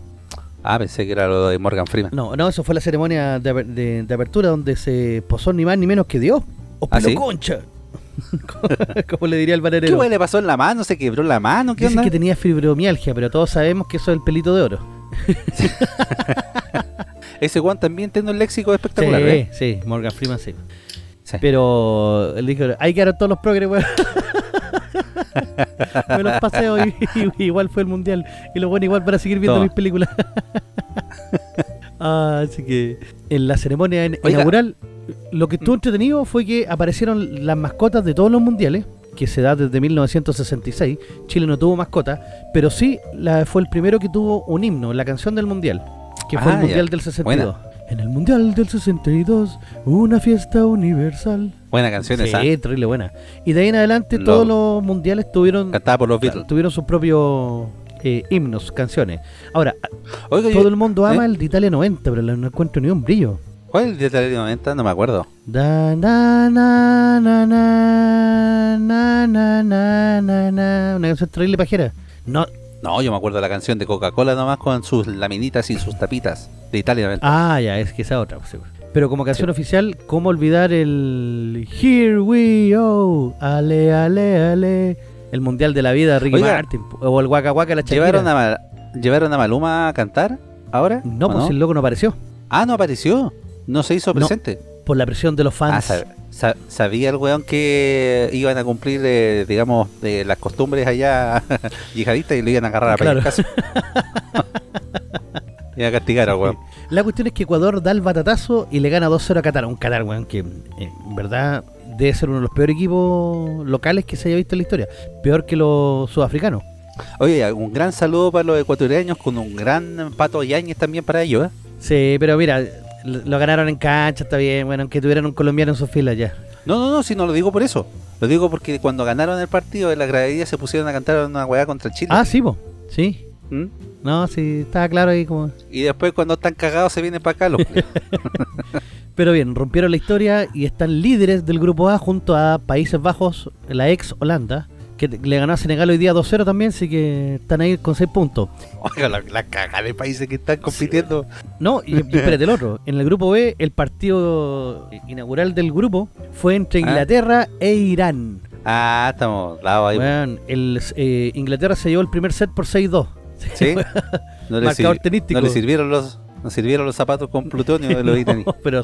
Ah, pensé que era lo de Morgan Freeman. No, no, eso fue la ceremonia de, aper- de- de apertura donde se posó ni más ni menos que Dios. ¡O ¿Ah, sí? concha! Como le diría el ¿Qué bananero. weón le pasó en la mano? ¿Se quebró la mano? ¿Qué Dicen onda? que tenía fibromialgia, pero todos sabemos que eso es el pelito de oro. Ese Juan también tiene un léxico espectacular, sí, ¿eh? sí, Morgan Freeman sí. Sí. Pero él dijo, hay que dar todos los progres, weón. Me los igual fue el mundial. Y los buenos igual para seguir viendo Toma. mis películas. Ah, así que en la ceremonia en- inaugural, lo que estuvo entretenido fue que aparecieron las mascotas de todos los mundiales, que se da desde 1966. Chile no tuvo mascota, pero sí la, fue el primero que tuvo un himno, la canción del mundial, que fue Ah, el mundial ya. del 62. En el mundial del 62, una fiesta universal. Buena canción esa. Sí, terrible buena. Y de ahí en adelante todos los mundiales tuvieron, por los Beatles. tuvieron sus propios eh, himnos, canciones. Ahora, Oiga, todo yo- el mundo ama ¿eh? el de Italia 90, pero no encuentro ni un brillo. ¿Cuál es el de los 90? No me acuerdo. Una canción terrible pajera. No. No, yo me acuerdo de la canción de Coca-Cola nomás con sus laminitas y sus tapitas de Italia. Ah, ya, es que esa otra. Pues, pues. Pero como canción oficial, ¿cómo olvidar el Here We Go? Ale, ale, ale. El Mundial de la Vida, Ricky Martin. O el Waka Waka, la ¿Llevaron a, ¿Llevaron a Maluma a cantar ahora? No, pues no? el loco no apareció. Ah, no apareció. No se hizo No. presente. Por la presión de los Ah, fans. sab- sa- sabía el weón que iban a cumplir, eh, digamos, de las costumbres allá yihadistas y lo iban a agarrar a Claro. Iban a castigar al weón. La cuestión es que Ecuador da el batatazo y le gana 2-0 a Qatar. Un Qatar, weón, que eh, en verdad debe ser uno de los peores equipos locales que se haya visto en la historia. Peor que los sudafricanos. Oye, un gran saludo para los ecuatorianos con un gran pato Yáñez también para ellos. ¿eh? Sí, pero mira, lo lo ganaron en cancha, está bien, bueno, aunque tuvieran un colombiano en sus filas ya. No, no, no, si no lo digo por eso. Lo digo porque cuando ganaron el partido de la gradería se pusieron a cantar una weá contra Chile. Ah, sí. Sí. ¿Mm? No, sí, estaba claro ahí como... Y después cuando están cagados se vienen para acá los Pero bien, rompieron la historia y están líderes del grupo A junto a Países Bajos, la ex Holanda, que le ganó a Senegal hoy día 2-0 también, así que están ahí con 6 puntos. Oiga, la, la cagada de países que están compitiendo. No, y, y espérate el otro. En el grupo B, el partido inaugural del grupo fue entre Ah. Inglaterra e Irán. Ah, estamos dados ahí. Weón, el, eh, Inglaterra se llevó el primer set por 6-2. ¿Sí? No le, Marcador tenístico. no le sirvieron los no sirvieron los zapatos con plutonio de los. No, pero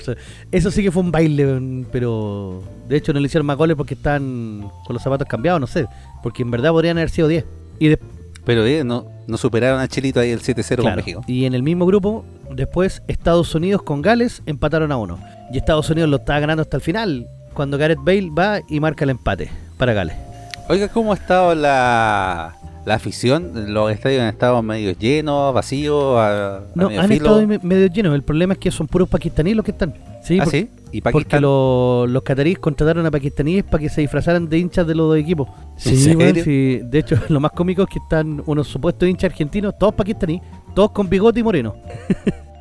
eso sí que fue un baile, pero de hecho no le hicieron más goles porque están con los zapatos cambiados, no sé, porque en verdad podrían haber sido 10. Y, de- Pero eh, no, no superaron a Chilito ahí el 7-0 con México. y en el mismo grupo, después Estados Unidos con Gales empataron a uno. Y Estados Unidos lo estaba ganando hasta el final, cuando Gareth Bale va y marca el empate para Gales. Oiga, ¿cómo ha estado la, la afición? Los estadios han estado medio llenos, vacíos, a, a No, medio han filo. estado me- medio llenos, el problema es que son puros pakistaníes los que están. Sí, ¿Ah, por- sí? ¿Y Porque lo- los cataríes contrataron a pakistaníes para que se disfrazaran de hinchas de los dos equipos. ¿En Sí, serio? sí. De hecho, lo más cómico es que están unos supuestos hinchas argentinos, todos pakistaníes, todos con bigote y moreno.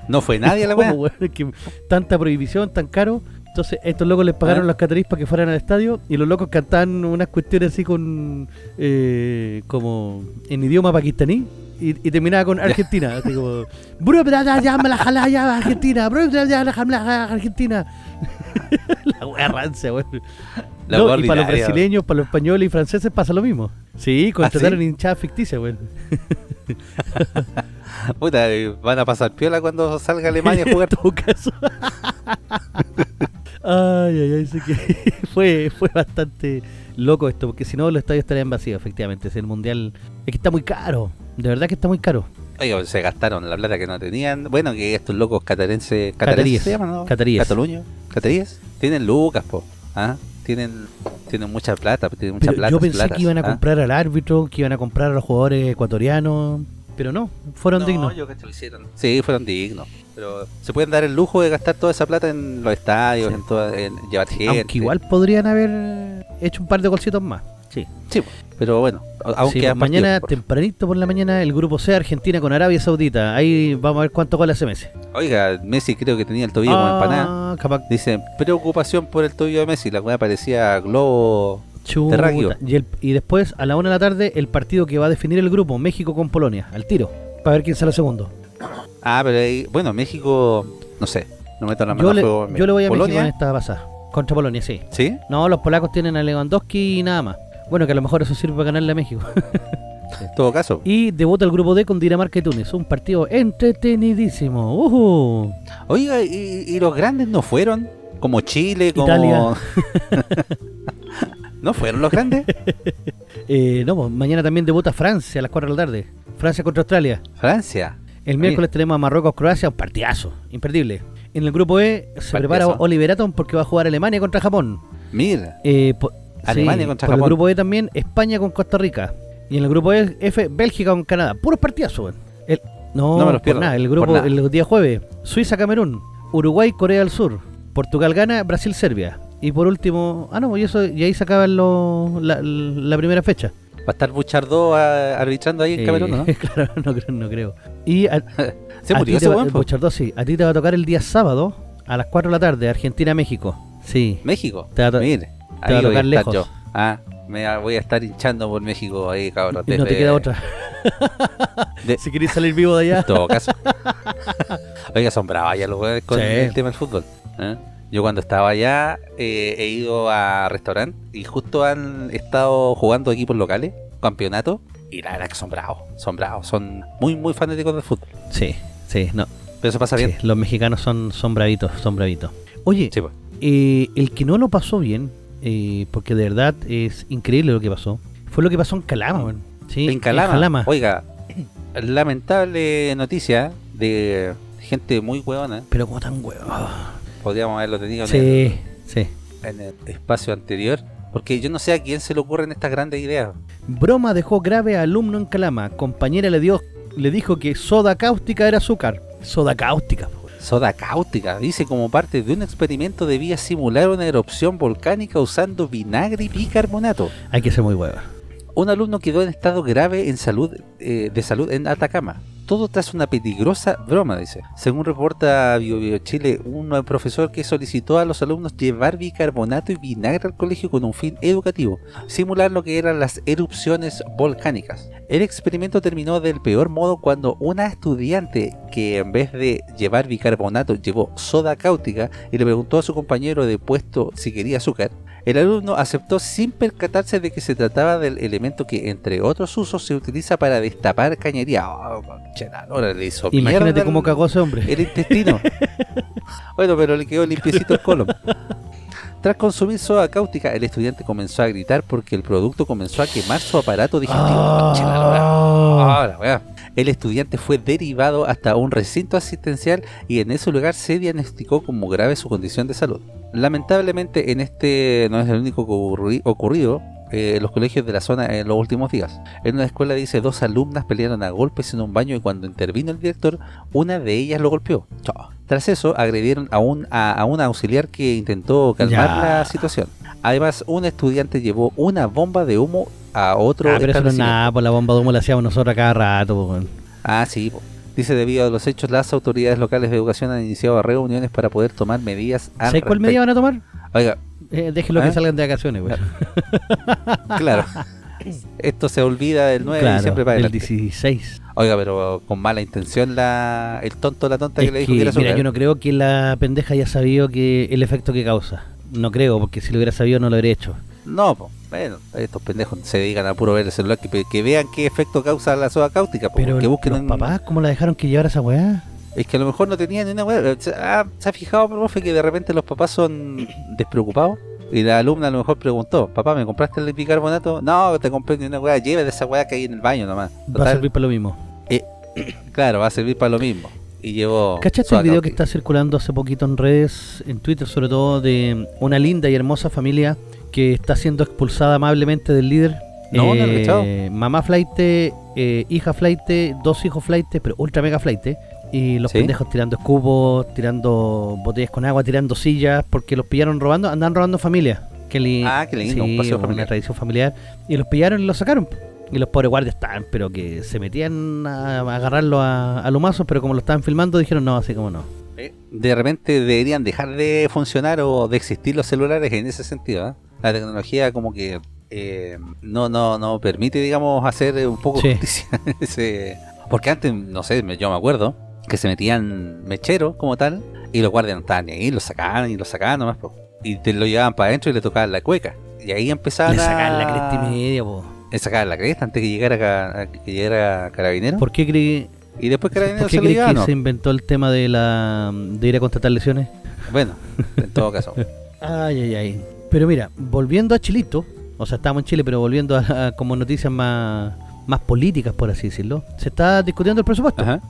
No fue nadie a la ¿Cómo, weá. weón? Es que tanta prohibición, tan caro. Entonces, estos locos les pagaron Ah. los cataríes para que fueran al estadio y los locos cantaban unas cuestiones así con. eh, como en idioma pakistaní. Y, y terminaba con Argentina, así como. "Bro, bra, ya, me la jala, ya, Argentina, bro, ya, ya, la jala, Argentina. la wea rancia, weón. No, y para los brasileños, para los españoles y franceses pasa lo mismo. Sí, contrataron ¿sí? hinchadas ficticias, weón. Puta, eh, van a pasar piola cuando salga Alemania a jugar. Todo caso. ay, ay, ay, sí que fue, fue bastante loco esto, porque si no los estadios estarían vacíos, efectivamente. Es el mundial. Es que está muy caro, de verdad que está muy caro. Oiga, se gastaron la plata que no tenían. Bueno, que estos locos catarenses. Cataríes. ¿Catarenses se llaman, no? Cataríes. Cataluño. ¿Cataríes? Tienen lucas, po. ¿Ah? Tienen, tienen mucha plata, tienen mucha Pero plata. yo pensé que iban a ¿ah? comprar al árbitro, que iban a comprar a los jugadores ecuatorianos, pero no, fueron No, dignos. yo lo hicieron. Sí, fueron dignos. Pero se pueden dar el lujo de gastar toda esa plata en los estadios, Sí. en, toda- en llevar gente. Aunque igual podrían haber hecho un par de golcitos más. Sí. Sí, pero bueno, a- aún Sí, quedan pues, mañana, por- tempranito por la mañana, el grupo C, Argentina con Arabia Saudita. Ahí vamos a ver cuántos goles hace Messi. Oiga, Messi creo que tenía el tobillo como empanada. Ah, capaz Dicen, preocupación por el tobillo de Messi. La weá parecía globo. Terráqueo. Y, el- y después, a la una de la tarde, el partido que va a definir el grupo, México con Polonia, al tiro, para ver quién sale segundo. Ah, pero ahí, bueno, México, no sé, no meto la mano Yo le, yo le voy a ¿Polonia? México en esta pasada, contra Polonia, sí. ¿Sí? No, los polacos tienen a Lewandowski y nada más. Bueno, que a lo mejor eso sirve para ganarle a México. En todo caso. y debuta el grupo D con Dinamarca y Túnez, un partido entretenidísimo. ¡Ujú! Oiga, ¿y, y los grandes no fueron? Como Chile, como... Italia. ¿No fueron los grandes? Eh, no, pues, mañana también debuta Francia a las 4 de la tarde. Francia contra Australia. Francia. El miércoles tenemos a Marruecos-Croacia, un partidazo, imperdible. En el grupo E se prepara Oliver Atom porque va a jugar Alemania contra Japón. Mira. Eh, Alemania sí, contra por Japón. el grupo E también España con Costa Rica. Y en el grupo E, F, Bélgica con Canadá. Puros partidazos, weón. El- No, No me los por pierdo, nada. El grupo, nada. el día jueves, Suiza-Camerún, Uruguay-Corea del Sur, Portugal gana, Brasil-Serbia. Y por último, ah no, y eso y ahí se acaban los- la, la primera fecha. Va a estar Buchardó ah, arbitrando ahí en Eh, Camerún, ¿no? claro, no creo, no creo. Y a, Se murió ese va-. Bochardó, sí, a ti te va a tocar el día sábado a las 4 de la tarde, Argentina-México. Sí. México. Te va Mire, te va a tocar lejos. yo. Ah, me voy a estar hinchando por México ahí, cabrón. Y no te queda otra. de- si querés salir vivo de allá. En todo caso. Oiga, son bravas ya los con Sí. el tema del fútbol. ¿eh? Yo cuando estaba allá eh, he ido a restaurante y justo han estado jugando equipos locales, campeonato, y la verdad que son bravos, son bravos, son muy muy fanáticos del fútbol. Sí, sí, no. Pero se pasa Sí, bien. los mexicanos son, son bravitos, son bravitos. Oye, Sí, pues. eh, el que no lo pasó bien, eh, porque de verdad es increíble lo que pasó, fue lo que pasó en Calama. Sí, en Calama, Calama. oiga, lamentable noticia de gente muy huevona. Pero como tan huevo. Podríamos haberlo tenido en, sí. el, en el espacio anterior. Porque yo no sé a quién se le ocurren estas grandes ideas. Broma dejó grave a alumno en Calama. Compañera le dio, le dijo que soda cáustica era azúcar. Soda cáustica. Soda cáustica, dice como parte de un experimento debía simular una erupción volcánica usando vinagre y bicarbonato. Hay que ser muy hueva. Un alumno quedó en estado grave en salud, eh, de salud en Atacama. Todo tras una peligrosa broma, dice. Según reporta Bio, Bio Chile, un profesor que solicitó a los alumnos llevar bicarbonato y vinagre al colegio con un fin educativo, simular lo que eran las erupciones volcánicas. El experimento terminó del peor modo cuando una estudiante que en vez de llevar bicarbonato llevó soda cáustica y le preguntó a su compañero de puesto si quería azúcar, el alumno aceptó sin percatarse de que se trataba del elemento que, entre otros usos, se utiliza para destapar cañería. Oh, lora, le hizo Imagínate cómo cagó ese hombre. el intestino. bueno, pero le quedó limpiecito el colon. Tras consumir soda cáustica, el estudiante comenzó a gritar porque el producto comenzó a quemar su aparato digestivo. Concha la lora. Ah. Ah, la weá. El estudiante fue derivado hasta un recinto asistencial y en ese lugar se diagnosticó como grave su condición de salud. Lamentablemente en este no es el único ocurri- ocurrido eh, en los colegios de la zona en los últimos días. En una escuela dice dos alumnas pelearon a golpes en un baño y cuando intervino el director, una de ellas lo golpeó. Chao. Tras eso agredieron a un, a, a un auxiliar que intentó calmar Ya. la situación. Además, un estudiante llevó una bomba de humo a otro Ah, pero eso no es nada, por la bomba de humo la hacíamos nosotros a cada rato. po. Ah, sí. po. Dice, debido a los hechos, las autoridades locales de educación han iniciado reuniones para poder tomar medidas ¿Sabes cuál medida van a tomar? Oiga, Eh, déjenlo ¿Ah? que salgan de vacaciones, weón. claro. Esto se olvida del 9 de Claro, diciembre para el adelante. 16. Oiga, pero con mala intención la el tonto la tonta que Es le dijo que, que era mira, yo no creo que la pendeja haya sabido que el efecto que causa. No creo, porque si lo hubiera sabido no lo habría hecho. No, po. Bueno, estos pendejos se dedican a puro ver el celular, que, que vean qué efecto causa la soda cáustica, Pero que busquen los papás, ¿cómo la dejaron que llevara esa weá? Es que a lo mejor no tenían ni una weá. ¿Se ha, se ha fijado, profe, que de repente los papás son despreocupados? Y la alumna a lo mejor preguntó, papá, ¿me compraste el bicarbonato? No, te compré ni una weá, lleve de esa weá que hay en el baño nomás. Va a servir para lo mismo. Claro, va a servir para lo mismo. Y llevó... ¿Cachaste el video que está circulando hace poquito en redes, en Twitter sobre todo, de una linda y hermosa familia que está siendo expulsada amablemente del líder? No, no lo he cachado. Mamá flight, eh, hija flight, dos hijos flight, pero ultra mega flight. Y los ¿Sí? pendejos tirando escupos, tirando botellas con agua, tirando sillas, porque los pillaron robando, andan robando familia. Qué li- Ah, qué lindo, sí, un paseo una familiar. tradición familiar. Y los pillaron y los sacaron. Y los pobres guardias estaban, pero que se metían a, a agarrarlo a, a pero como lo estaban filmando dijeron no, así como no. Eh, De repente deberían dejar de funcionar o de existir los celulares en ese sentido. ¿eh? La tecnología como que eh, no, no, no permite, digamos, hacer un poco Sí. justicia. ese- Porque antes, no sé, me- yo me acuerdo que se metían mecheros como tal y los guardias no estaban ni ahí, los sacaban y los sacaban nomás. po. Y te lo llevaban para adentro y le tocaban la cueca. Y ahí empezaban Le a... sacaban la cresta y media, po. Le sacaban la cresta antes que llegara, ca- que llegara Carabinero. ¿Por qué creí, Y después Carabinero ¿por qué se que ¿no? se inventó el tema de la de ir a contratar lesiones? Bueno, en todo caso. Ay, ay, ay. Pero mira, volviendo a Chilito, o sea, estamos en Chile, pero volviendo a, a como noticias más, más políticas, por así decirlo, se está discutiendo el presupuesto. Ajá.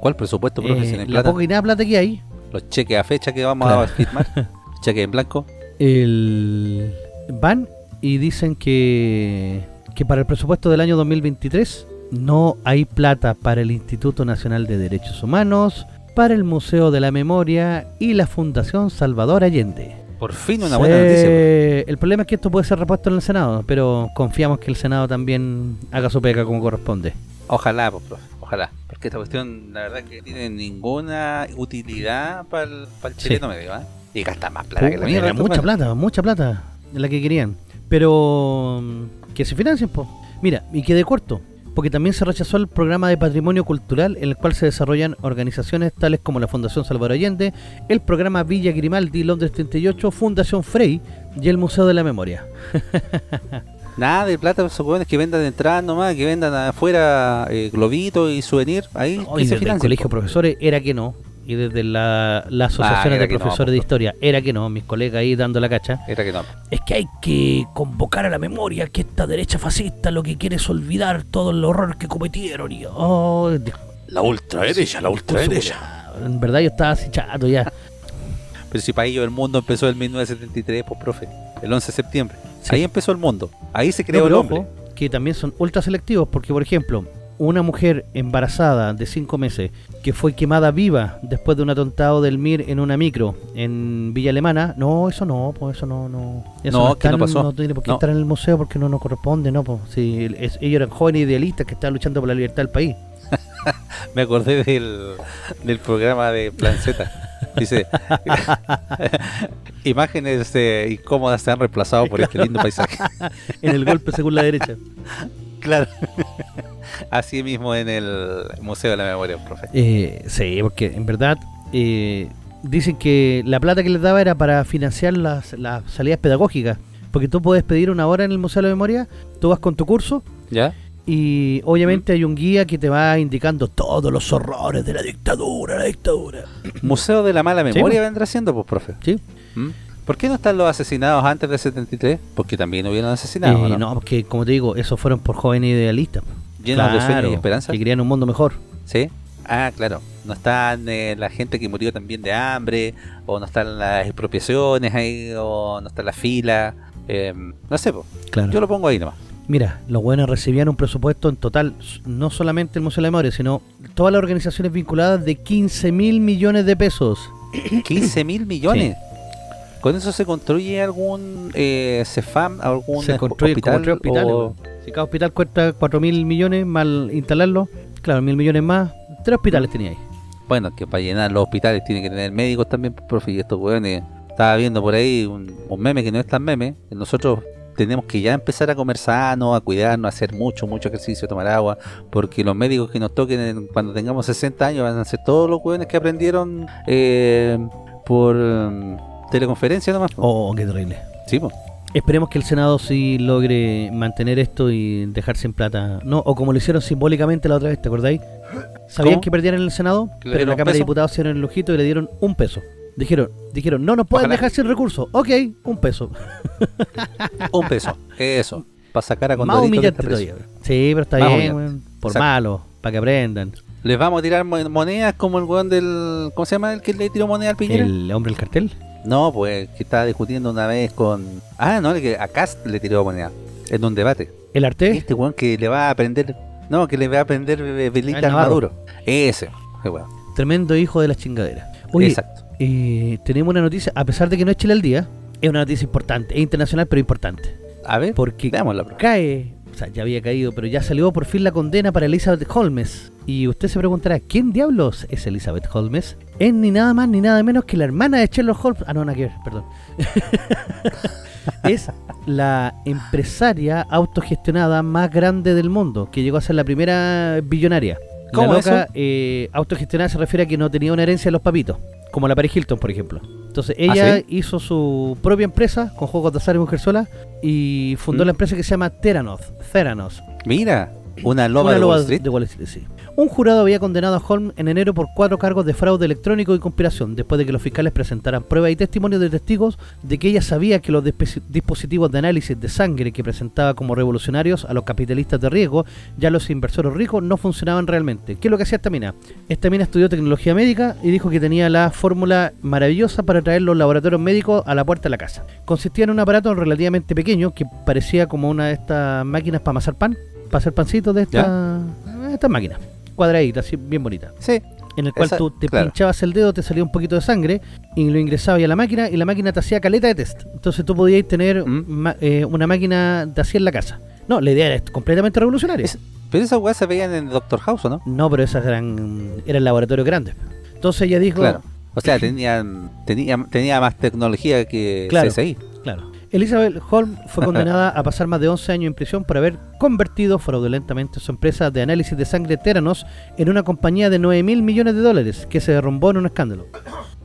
¿Cuál presupuesto, profe? Eh, la poca y nada plata que hay, Los cheques a fecha que vamos Claro. a firmar. cheques en blanco. el van y dicen que, que para el presupuesto del año 2023 no hay plata para el Instituto Nacional de Derechos Humanos, para el Museo de la Memoria y la Fundación Salvador Allende. Por fin una buena noticia. Eh, El problema es que esto puede ser repuesto en el Senado, pero confiamos que el Senado también haga su pega como corresponde. Ojalá, pues, profe, ojalá. Porque esta cuestión, la verdad, que tiene ninguna utilidad para el, chileno medio, ¿ah? Y gasta más plata que la. Era estos mucha plata, mucha plata de la que querían. Pero mm, que se financien, pues. Mira, y quede corto, porque también se rechazó el programa de patrimonio cultural en el cual se desarrollan organizaciones tales como la Fundación Salvador Allende, el programa Villa Grimaldi Londres 38, Fundación Frey y el Museo de la Memoria. Nada de plata, esos weones que vendan entradas nomás, que vendan afuera eh, globitos y souvenir. Ahí No, y se desde el colegio de profesores era que no. Y desde la, la asociación era de no, profesores de historia era que no. Mis colegas ahí dando la cacha. Era que no. Es que hay que convocar a la memoria que esta derecha fascista lo que quiere es olvidar todo el horror que cometieron. Y, oh, La ultraderecha, la discurso, En verdad yo estaba así chato ya. Pero si para ellos el mundo empezó en 1973, pues profe, el 11 de septiembre. Sí. Ahí empezó el mundo. Ahí se No, creó el pero hombre. ojo, que también son ultra selectivos porque, por ejemplo, una mujer embarazada de 5 meses que fue quemada viva después de un atontado del MIR en una micro en Villa Alemana, no, eso no, pues eso no, no. Eso No, que no en- pasó. tiene por qué No. estar en el museo porque no nos corresponde, no, pues. Si es- ellos eran jóvenes idealistas que estaban luchando por la libertad del país. Me acordé del, del programa de Plan Z. Dice, imágenes eh, incómodas se han reemplazado por este lindo paisaje. En el golpe según la derecha. Claro. Así mismo en el Museo de la Memoria, profe. Eh, sí, porque en verdad eh, dicen que la plata que les daba era para financiar las, las salidas pedagógicas. Porque tú puedes pedir una hora en el Museo de la Memoria, tú vas con tu curso ¿Ya? y obviamente hay un guía que te va indicando todos los horrores de la dictadura, la dictadura. Museo de la Mala Memoria pues. vendrá siendo, pues, profe. ¿Sí? ¿Mm? ¿Por qué no están los asesinados antes del 73? Porque también hubieron asesinados, Eh, ¿no? no, porque como te digo, esos fueron por jóvenes idealistas. Llenos de sueños y esperanza. Que querían un mundo mejor. ¿Sí? Ah, claro. No están eh, la gente que murió también de hambre, o no están las expropiaciones ahí, o no está la fila. eh, no sé, po. Claro. yo lo pongo ahí nomás. Mira, los buenos recibían un presupuesto en total, no solamente el Museo de la Memoria, sino todas las organizaciones vinculadas de 15 mil millones de pesos. 15 mil millones. ¿Con eso se construye algún eh, CEFAM, algún Se construyen hospital? como tres hospitales. o-. Si cada hospital cuesta 4 mil millones mal instalarlo, claro, mil millones más, tres hospitales tenía ahí. Bueno, que para llenar los hospitales tienen que tener médicos también, profe, y estos weones. Estaba viendo por ahí un, un meme que no es tan meme. Nosotros tenemos que ya empezar a comer sano, a cuidarnos, a hacer mucho, mucho ejercicio, tomar agua, porque los médicos que nos toquen en- cuando tengamos 60 años van a ser todos los weones que aprendieron eh, por teleconferencia nomás. po. Oh, qué terrible. Sí, po. Esperemos que el Senado sí logre mantener esto y dejar sin plata. No, o como lo hicieron simbólicamente la otra vez, ¿te acordáis? Sabían ¿Cómo? que perdían en el Senado, ¿Que le pero en la Cámara de? Diputados hicieron el lujito y le dieron un peso. Dijeron, dijeron, no nos pueden Ojalá. dejar sin recursos. Ok, un peso. Un peso. Eso. Para sacar a Más humillante todavía. Sí, pero está Más bien, humillante. Por Exacto. malo, para que aprendan. Les vamos a tirar mo- monedas como el weón del. ¿Cómo se llama el que le tiró moneda al Piñera? El hombre del cartel. No, pues que estaba discutiendo una vez con. Ah, no, que a Cast le tiró moneda. En un debate. El arte. Este weón que le va a aprender. No, que le va a aprender eh, Ah, velita el al Navarro. Maduro. Ese. ese weón. Tremendo hijo de las chingaderas. Oye, Exacto. eh, tenemos una noticia, a pesar de que no es Chile al día, es una noticia importante, es internacional pero importante. A ver, Porque veámosla, cae, o sea, ya había caído, pero ya salió por fin la condena para Elizabeth Holmes. Y usted se preguntará, ¿quién diablos es Elizabeth Holmes? Es ni nada más ni nada menos que la hermana de Sherlock Holmes. Ah, no, nada que ver, perdón. es la empresaria autogestionada más grande del mundo, que llegó a ser la primera billonaria. ¿Cómo la loca eso? eh, autogestionada se refiere a que no tenía una herencia de los papitos, como la Paris Hilton, por ejemplo. Entonces ella ¿Ah, sí? hizo su propia empresa con juegos de azar y mujer sola y fundó ¿Mm? la empresa que se llama Theranos. Theranos Mira, una loba una de loba Wall Street. de Wall Street, sí. Un jurado había condenado a Holmes en enero por cuatro cargos de fraude electrónico y conspiración, después de que los fiscales presentaran pruebas y testimonios de testigos de que ella sabía que los dispositivos de análisis de sangre que presentaba como revolucionarios a los capitalistas de riesgo y a los inversores ricos no funcionaban realmente. ¿Qué es lo que hacía esta mina? Esta mina estudió tecnología médica y dijo que tenía la fórmula maravillosa para traer los laboratorios médicos a la puerta de la casa. Consistía en un aparato relativamente pequeño que parecía como una de estas máquinas para amasar pan, para hacer pancitos de esta, estas máquinas, cuadraditas, así bien bonitas. Sí. en el cual Esa- tú te claro. pinchabas el dedo, te salía un poquito de sangre y lo ingresabas a la máquina y la máquina te hacía caleta de test. Entonces tú podías tener Mm. ma- eh, una máquina de así en la casa. No, la idea era completamente revolucionaria. Es- pero esas weas se veían en Doctor House, ¿o no? No, pero esas eran, eran laboratorios grandes. Entonces ella dijo, Claro. O sea, tenían, tenía, tenía más tecnología que Claro. CSI. Claro. Elizabeth Holm fue condenada a pasar más de 11 años en prisión por haber convertido fraudulentamente su empresa de análisis de sangre Theranos en una compañía de 9 mil millones de dólares que se derrumbó en un escándalo.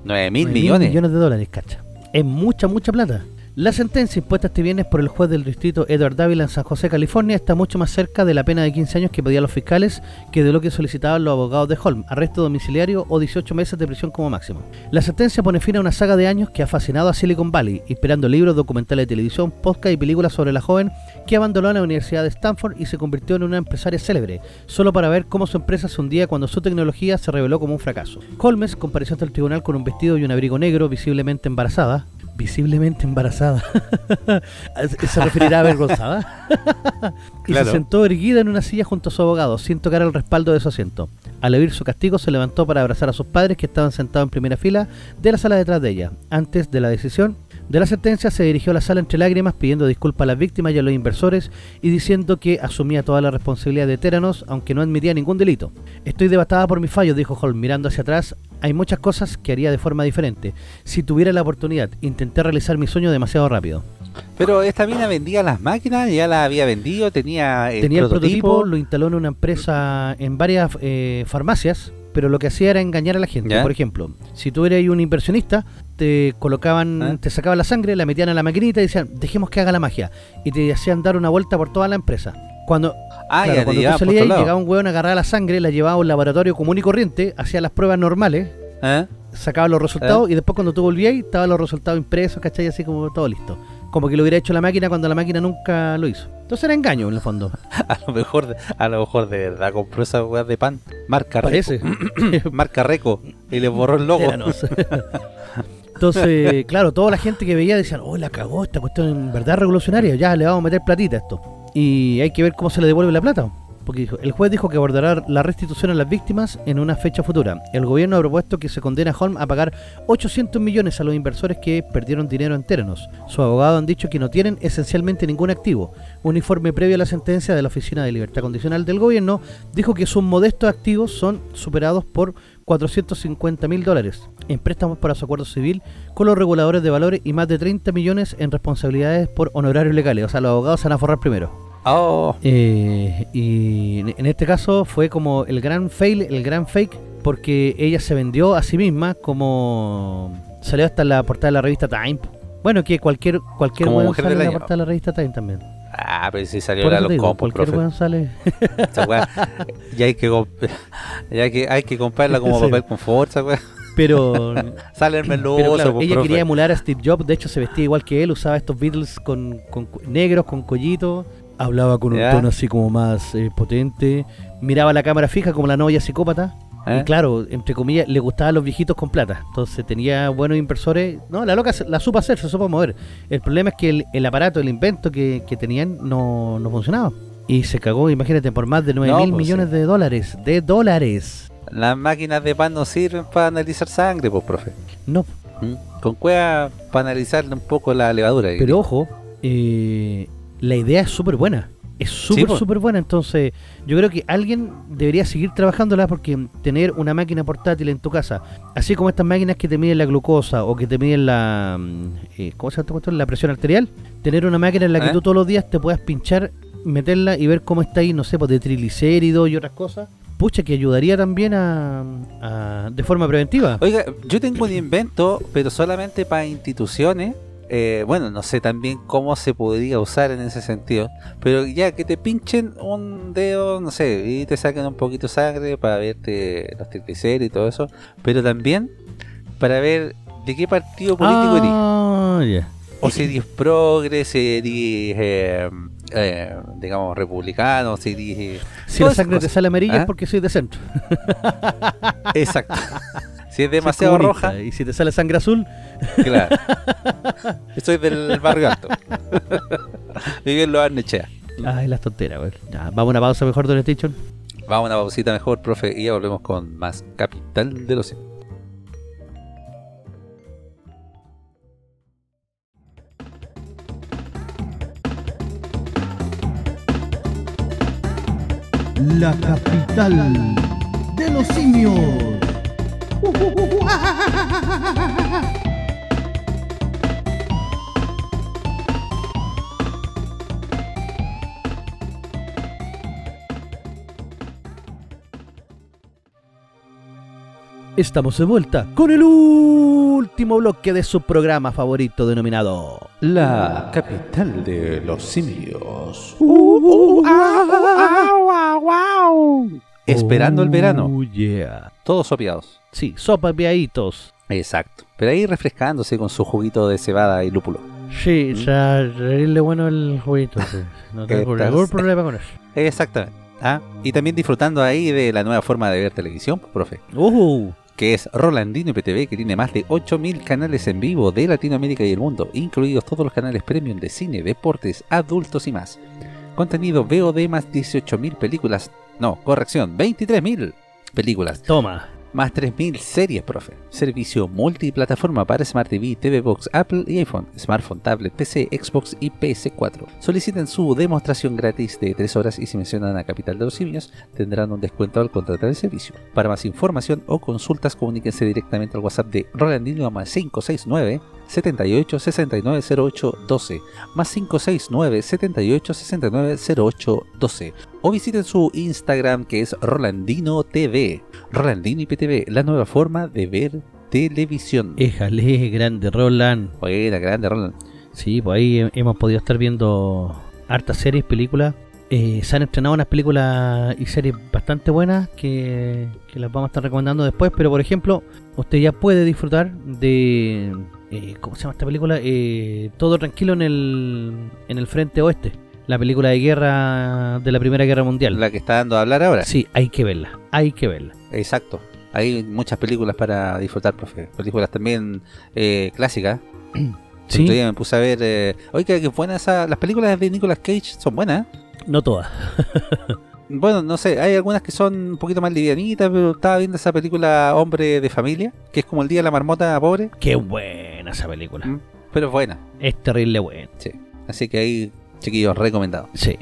9 mil 9.000 millones. millones de dólares, cacha. Es mucha, mucha plata. La sentencia impuesta este viernes por el juez del distrito Edward Dávila en San José, California, está mucho más cerca de la pena de 15 años que pedían los fiscales que de lo que solicitaban los abogados de Holm, arresto domiciliario o 18 meses de prisión como máximo. La sentencia pone fin a una saga de años que ha fascinado a Silicon Valley, inspirando libros, documentales de televisión, podcast y películas sobre la joven que abandonó la Universidad de Stanford y se convirtió en una empresaria célebre, solo para ver cómo su empresa se hundía cuando su tecnología se reveló como un fracaso. Holmes compareció ante el tribunal con un vestido y un abrigo negro, visiblemente embarazada. Visiblemente embarazada. ¿Se referirá a avergonzada? y Claro. se sentó erguida en una silla junto a su abogado, sin tocar el respaldo de su asiento. Al oír su castigo, se levantó para abrazar a sus padres que estaban sentados en primera fila de la sala detrás de ella. Antes de la decisión de la sentencia, se dirigió a la sala entre lágrimas pidiendo disculpas a las víctimas y a los inversores y diciendo que asumía toda la responsabilidad de Teranos, aunque no admitía ningún delito. Estoy devastada por mis fallos, dijo Holm, mirando hacia atrás. Hay muchas cosas que haría de forma diferente. Si tuviera la oportunidad, intenté realizar mi sueño demasiado rápido. Pero esta mina vendía las máquinas, ya las había vendido, tenía el Tenía el prototipo. prototipo, lo instaló en una empresa en varias eh, farmacias, pero lo que hacía era engañar a la gente. ¿Ya? Por ejemplo, si tú eres un inversionista, te colocaban, ¿Ah? te sacaban la sangre, la metían a la maquinita y decían, dejemos que haga la magia. Y te hacían dar una vuelta por toda la empresa. Cuando, Ah, claro, ya te cuando tú salías, llegaba un hueón, agarraba la sangre, la llevaba a un laboratorio común y corriente, hacía las pruebas normales, ¿Eh? sacaba los resultados y después cuando tú volvías, estaban los resultados impresos, ¿cachai? Así como todo listo. Como que lo hubiera hecho la máquina cuando la máquina nunca lo hizo. Entonces era engaño en el fondo. A lo mejor, a lo mejor de verdad compró esas weas de pan. Marca Parece. Reco. Marca Reco. Y le borró el logo. Entonces, claro, toda la gente que veía decían, oh, la cagó, esta cuestión en verdad revolucionaria, ya le vamos a meter platita a esto. Y hay que ver cómo se le devuelve la plata. El juez dijo que abordará la restitución a las víctimas en una fecha futura. El gobierno ha propuesto que se condene a Holm a pagar 800 millones a los inversores que perdieron dinero en Teranos. Sus abogados han dicho que no tienen esencialmente ningún activo. Un informe previo a la sentencia de la Oficina de Libertad Condicional del gobierno dijo que sus modestos activos son superados por 450 mil dólares en préstamos para su acuerdo civil con los reguladores de valores y más de 30 millones en responsabilidades por honorarios legales. O sea, los abogados se van a forrar primero. Oh, Eh, y en este caso fue como el gran fail, el gran fake, porque ella se vendió a sí misma como salió hasta la portada de la revista Time. Bueno, que cualquier cualquier weón mujer sale en la portada de la revista Time también. ah, pero si salió la los compos, cualquier profe. weón sale. Esa ya hay que, ya hay que, hay que comprarla como Sí. papel con fuerza. Pero Sale el meloso, Pero claro, pues, ella profe. quería emular a Steve Jobs, de hecho se vestía igual que él, usaba estos Beatles con, con negros, con collito, hablaba con un tono así como más eh, potente, miraba la cámara fija como la novia psicópata, ¿Eh? y claro, entre comillas, le gustaban los viejitos con plata, entonces tenía buenos inversores, no, la loca la supo hacer, se supo mover, el problema es que el, el aparato, el invento que, que tenían no, no funcionaba. Y se cagó, imagínate, por más de 9 No, mil pues, millones sí. de dólares. De dólares. Las máquinas de pan no sirven para analizar sangre, pues, profe. No, ¿Mm? Con cueva para analizarle un poco la levadura. Pero ojo, eh, la idea es súper buena. Es súper, po. súper buena. Entonces, yo creo que alguien debería seguir trabajándola porque tener una máquina portátil en tu casa, así como estas máquinas que te miden la glucosa o que te miden la. mm, eh, ¿Cómo se llama? La presión arterial. Tener una máquina en la que ¿Eh? tú todos los días te puedas pinchar, meterla y ver cómo está ahí, no sé, pues de triglicéridos y otras cosas. Pucha, que ayudaría también a, a- de forma preventiva. Oiga, yo tengo un invento, pero solamente para instituciones. Eh, bueno, no sé también cómo se podría usar en ese sentido. Pero ya que te pinchen un dedo, no sé, y te saquen un poquito de sangre para verte los triglicéridos y todo eso. Pero también para ver de qué partido político eres. Ah. O si eres progre, si eres, eh, eh, digamos, republicano, si eres... eh, Si la sangre te sale amarilla es ¿Ah? porque soy de centro. Exacto. Si es demasiado roja, Y si te sale sangre azul, Claro. Soy del barrio alto. Viví en los Arnechea. ay, las tonteras, güey. Ya, vamos a una pausa mejor, Don Station. Vamos a una pausita mejor, profe, y ya volvemos con más Capital de los Simios. La capital de los simios. Estamos de vuelta con el último bloque de su programa favorito denominado La capital de los simios. Esperando el verano. Oh, yeah. Todos sopiados. Sí, sopa piaditos. Exacto. Pero ahí refrescándose con su juguito de cebada y lúpulo. Sí, ya reírle bueno el jueguito. sí. No tengo ningún problema con eso. Exactamente. Ah, y también disfrutando ahí de la nueva forma de ver televisión, pues, profe. Uh, que es Rolandino IPTV, que tiene más de 8.000 canales en vivo de Latinoamérica y el mundo, incluidos todos los canales premium de cine, deportes, adultos y más. Contenido VOD más 18.000 películas, no, corrección, 23.000 películas, toma. más 3.000 series, profe. Servicio multiplataforma para Smart TV, TV Box, Apple y iPhone, smartphone, tablet, PC, Xbox y PS4. Soliciten su demostración gratis de 3 horas y si mencionan a Capital de los Simios tendrán un descuento al contratar el servicio. Para más información o consultas comuníquense directamente al WhatsApp de Rolandino más 569 78 69 08 12 más 569 78 69 08 12 o visiten su Instagram que es Rolandino TV. Rolandino IPTV, la nueva forma de ver televisión. Éjale, grande Roland. Buena, grande Roland. Sí, pues ahí he- hemos podido estar viendo hartas series, películas. Eh, se han estrenado unas películas y series bastante buenas que, que las vamos a estar recomendando después. Pero por ejemplo, usted ya puede disfrutar de. Eh, ¿Cómo se llama esta película? Eh, Todo tranquilo en el, en el frente oeste. La película de guerra de la Primera Guerra Mundial. La que está dando a hablar ahora. Sí, hay que verla. Hay que verla. Exacto. Hay muchas películas para disfrutar, profe. Películas también eh, clásicas. Sí, otro día me puse a ver. Eh, Oiga, que buenas las películas de Nicolas Cage son buenas. ¿eh? no todas. Bueno, no sé, hay algunas que son un poquito más livianitas, pero estaba viendo esa película Hombre de Familia, que es como el día de la marmota pobre, Qué buena esa película. Mm. pero es buena. Es terrible buena. Sí. Así que ahí, chiquillos, recomendado. Sí.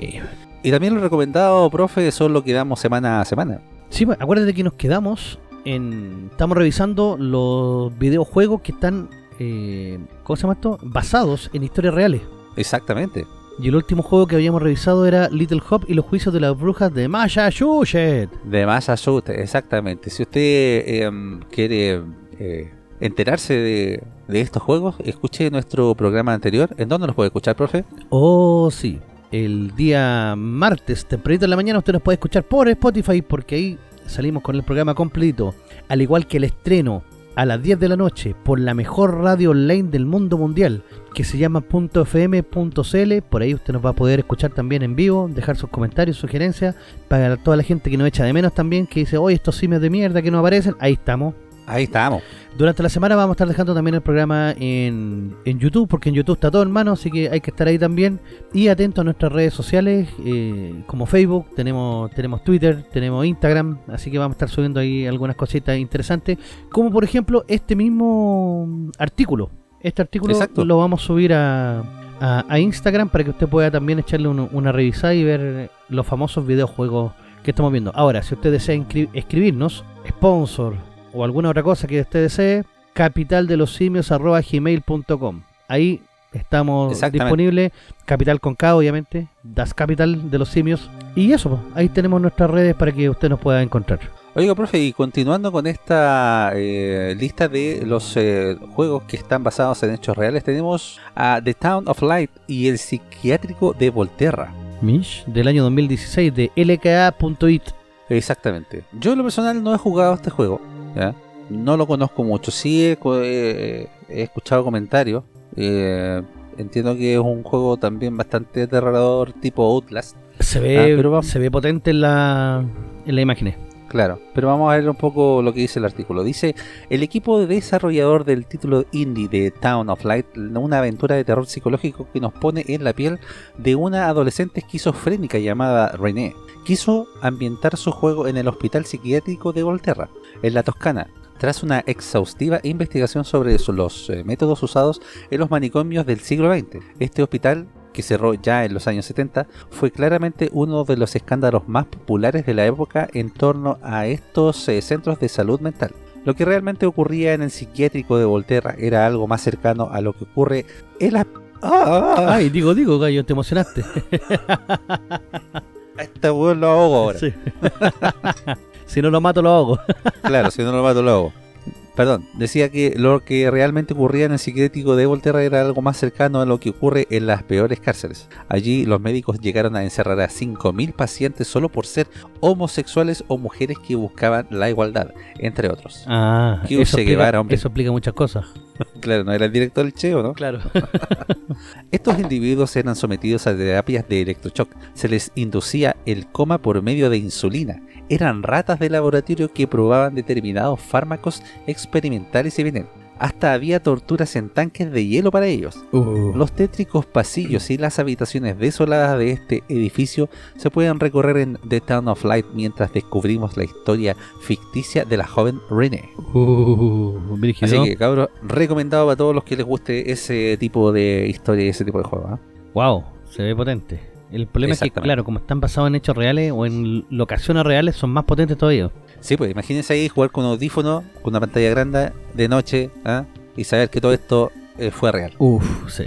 Y también lo recomendado, profe, son lo que damos semana a semana. Sí, pues, acuérdate que nos quedamos en. Estamos revisando los videojuegos que están. Eh, ¿Cómo se llama esto? Basados en historias reales. Exactamente. Y el último juego que habíamos revisado era Little Hop y los juicios de las brujas de Massachusetts. De Massachusetts, exactamente. Si usted em, quiere eh, enterarse de, de estos juegos, escuche nuestro programa anterior. ¿En dónde nos puede escuchar, profe? Oh, sí. El día martes, tempranito en la mañana, usted nos puede escuchar por Spotify porque ahí salimos con el programa completo. Al igual que el estreno a las 10 de la noche por la mejor radio online del mundo mundial que se llama .fm.cl. Por ahí usted nos va a poder escuchar también en vivo, dejar sus comentarios, sugerencias para toda la gente que nos echa de menos también, que dice, oye, estos simios de mierda que no aparecen. Ahí estamos. Ahí estamos. Durante la semana vamos a estar dejando también el programa en, en YouTube, porque en YouTube está todo en mano, así que hay que estar ahí también. Y atento a nuestras redes sociales, eh, como Facebook, tenemos, tenemos Twitter, tenemos Instagram, así que vamos a estar subiendo ahí algunas cositas interesantes, como por ejemplo este mismo artículo. Este artículo Exacto. lo vamos a subir a, a- a Instagram para que usted pueda también echarle un- una revisada y ver los famosos videojuegos que estamos viendo. Ahora, si usted desea escribirnos, sponsor o alguna otra cosa que usted desee, capitaldelosimios.gmail.com Ahí estamos disponibles, capital con K obviamente, Das Capital de los Simios. Y eso, ahí tenemos nuestras redes para que usted nos pueda encontrar. Oiga, profe, y continuando con esta eh, lista de los eh, juegos que están basados en hechos reales, tenemos a The Town of Light y el psiquiátrico de Volterra. Mish, del año 2016 de lka.it. Exactamente. Yo en lo personal no he jugado este juego, ¿ya? no lo conozco mucho, sí he, escuchado comentarios, eh, entiendo que es un juego también bastante aterrador tipo Outlast. Se ve, Ah, pero vamos. se ve potente en la, en la imagen. Claro, pero vamos a ver un poco lo que dice el artículo. Dice, el equipo desarrollador del título indie de Town of Light, una aventura de terror psicológico que nos pone en la piel de una adolescente esquizofrénica llamada René, quiso ambientar su juego en el hospital psiquiátrico de Volterra, en la Toscana, tras una exhaustiva investigación sobre los eh, métodos usados en los manicomios del siglo XX. Este hospital que cerró ya en los años 70, fue claramente uno de los escándalos más populares de la época en torno a estos eh, centros de salud mental. Lo que realmente ocurría en el psiquiátrico de Volterra era algo más cercano a lo que ocurre en la... ¡Ah! Ay, digo, digo, gallo, te emocionaste. Esta weón lo ahogo ahora. Sí. si no lo mato, lo ahogo. claro, si no lo mato, lo ahogo. Perdón, decía que lo que realmente ocurría en el psiquiátrico de Volterra era algo más cercano a lo que ocurre en las peores cárceles. Allí los médicos llegaron a encerrar a 5.000 pacientes solo por ser homosexuales o mujeres que buscaban la igualdad, entre otros. Ah, Que eso Che explica, Guevara, hombre. eso explica muchas cosas. Claro, no era el director del Cheo, ¿no? Claro. Estos individuos eran sometidos a terapias de electroshock. Se les inducía el coma por medio de insulina. Eran ratas de laboratorio que probaban determinados fármacos experimentales y venenos. Hasta había torturas en tanques de hielo para ellos. Uh. Los tétricos pasillos y las habitaciones desoladas de este edificio se pueden recorrer en The Town of Light mientras descubrimos la historia ficticia de la joven Renee. Uh. Así que, cabros, recomendado para todos los que les guste ese tipo de historia y ese tipo de juego. ¿ah? Wow, se ve potente. El problema es que, claro, como están basados en hechos reales o en locaciones reales, son más potentes todavía. Sí, pues imagínense ahí jugar con un audífono, con una pantalla grande, de noche, ¿ah? y saber que todo esto eh, fue real. Uf, sí.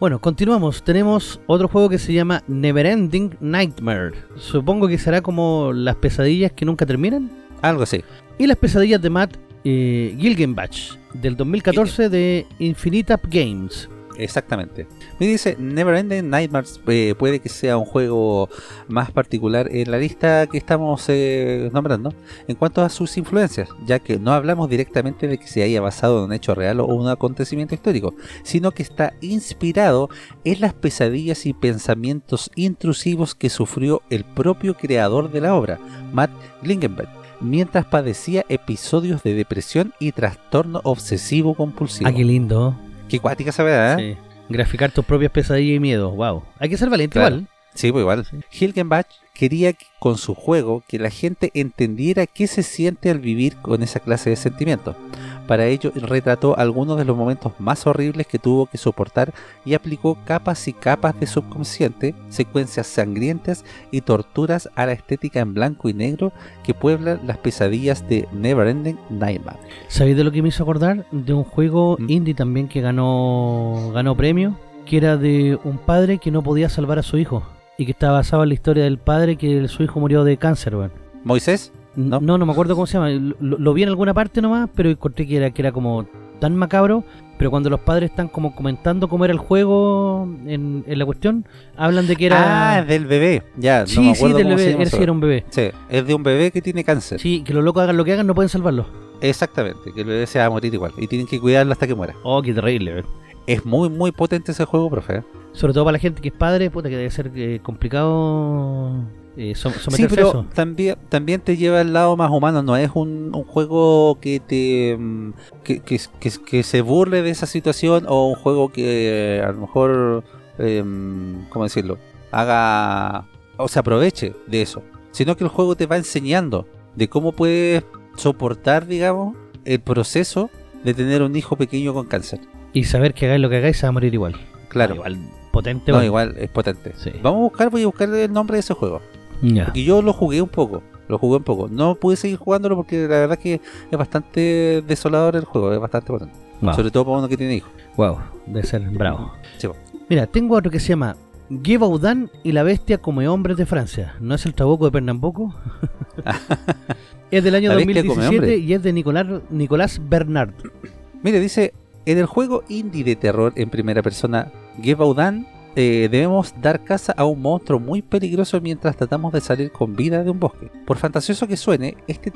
Bueno, continuamos. Tenemos otro juego que se llama Neverending Nightmare. Supongo que será como las pesadillas que nunca terminan. Algo así. Y las pesadillas de Matt eh, Gilgenbach, del 2014 de Infinite Up Games. Exactamente. Me dice, Neverending Nightmares eh, puede que sea un juego más particular en la lista que estamos eh, nombrando en cuanto a sus influencias, ya que no hablamos directamente de que se haya basado en un hecho real o un acontecimiento histórico, sino que está inspirado en las pesadillas y pensamientos intrusivos que sufrió el propio creador de la obra, Matt Glingenberg, mientras padecía episodios de depresión y trastorno obsesivo compulsivo. Ah, qué lindo. Qué cuática esa verdad, ¿eh? Sí. Graficar tus propias pesadillas y miedos. Wow. Hay que ser valiente Claro. igual. Sí, pues igual. Sí. Hilgenbach quería que- con su juego que la gente entendiera qué se siente al vivir con esa clase de sentimientos. Para ello retrató algunos de los momentos más horribles que tuvo que soportar y aplicó capas y capas de subconsciente, secuencias sangrientas y torturas a la estética en blanco y negro que pueblan las pesadillas de Neverending Nightmare. ¿Sabéis de lo que me hizo acordar? De un juego Mm. indie también que ganó ganó premio, que era de un padre que no podía salvar a su hijo y que estaba basado en la historia del padre que su hijo murió de cáncer, weón. Moisés, No, ¿No? no, me acuerdo cómo se llama. Lo, lo vi en alguna parte nomás, pero encontré que era, que era como tan macabro. Pero cuando los padres están como comentando cómo era el juego en, en la cuestión, hablan de que era... ah, del bebé, ya, sí, no me sí, del cómo se bebé. llama eso. sí era un bebé. Sí, es de un bebé que tiene cáncer. Sí, que los locos hagan lo que hagan, no pueden salvarlo. Exactamente, que el bebé se va a morir igual y tienen que cuidarlo hasta que muera. Oh, qué terrible, weón. Es muy, muy potente ese juego, profe. ¿eh? Sobre todo para la gente que es padre, puta, que debe ser eh, complicado eh, Sí, pero eso. también, también te lleva al lado más humano, no es un, un juego que te mm, que, que, que, que se burle de esa situación o un juego que eh, a lo mejor, em, ¿cómo decirlo? Haga o se aproveche de eso, sino que el juego te va enseñando de cómo puedes soportar, digamos, el proceso de tener un hijo pequeño con cáncer. Y saber que hagáis lo que hagáis, se va a morir igual. Claro. Ah, igual, potente, No, weón. igual es potente. Sí. Vamos a buscar, voy a buscar el nombre de ese juego. Y yo lo jugué un poco. Lo jugué un poco. No pude seguir jugándolo porque la verdad que es bastante desolador el juego. Es bastante potente. Wow. Sobre todo para uno que tiene hijos. Wow, debe ser bravo. Sí. Mira, tengo otro que se llama Givaudan y la bestia come hombres de Francia. ¿No es el trabuco de Pernambuco? es del año La bestia come 2017 hombres. y es de Nicolás, Nicolás Bernard. Mire, dice, en el juego indie de terror en primera persona, Gevaudan eh, debemos dar caza a un monstruo muy peligroso mientras tratamos de salir con vida de un bosque. Por fantasioso que suene, este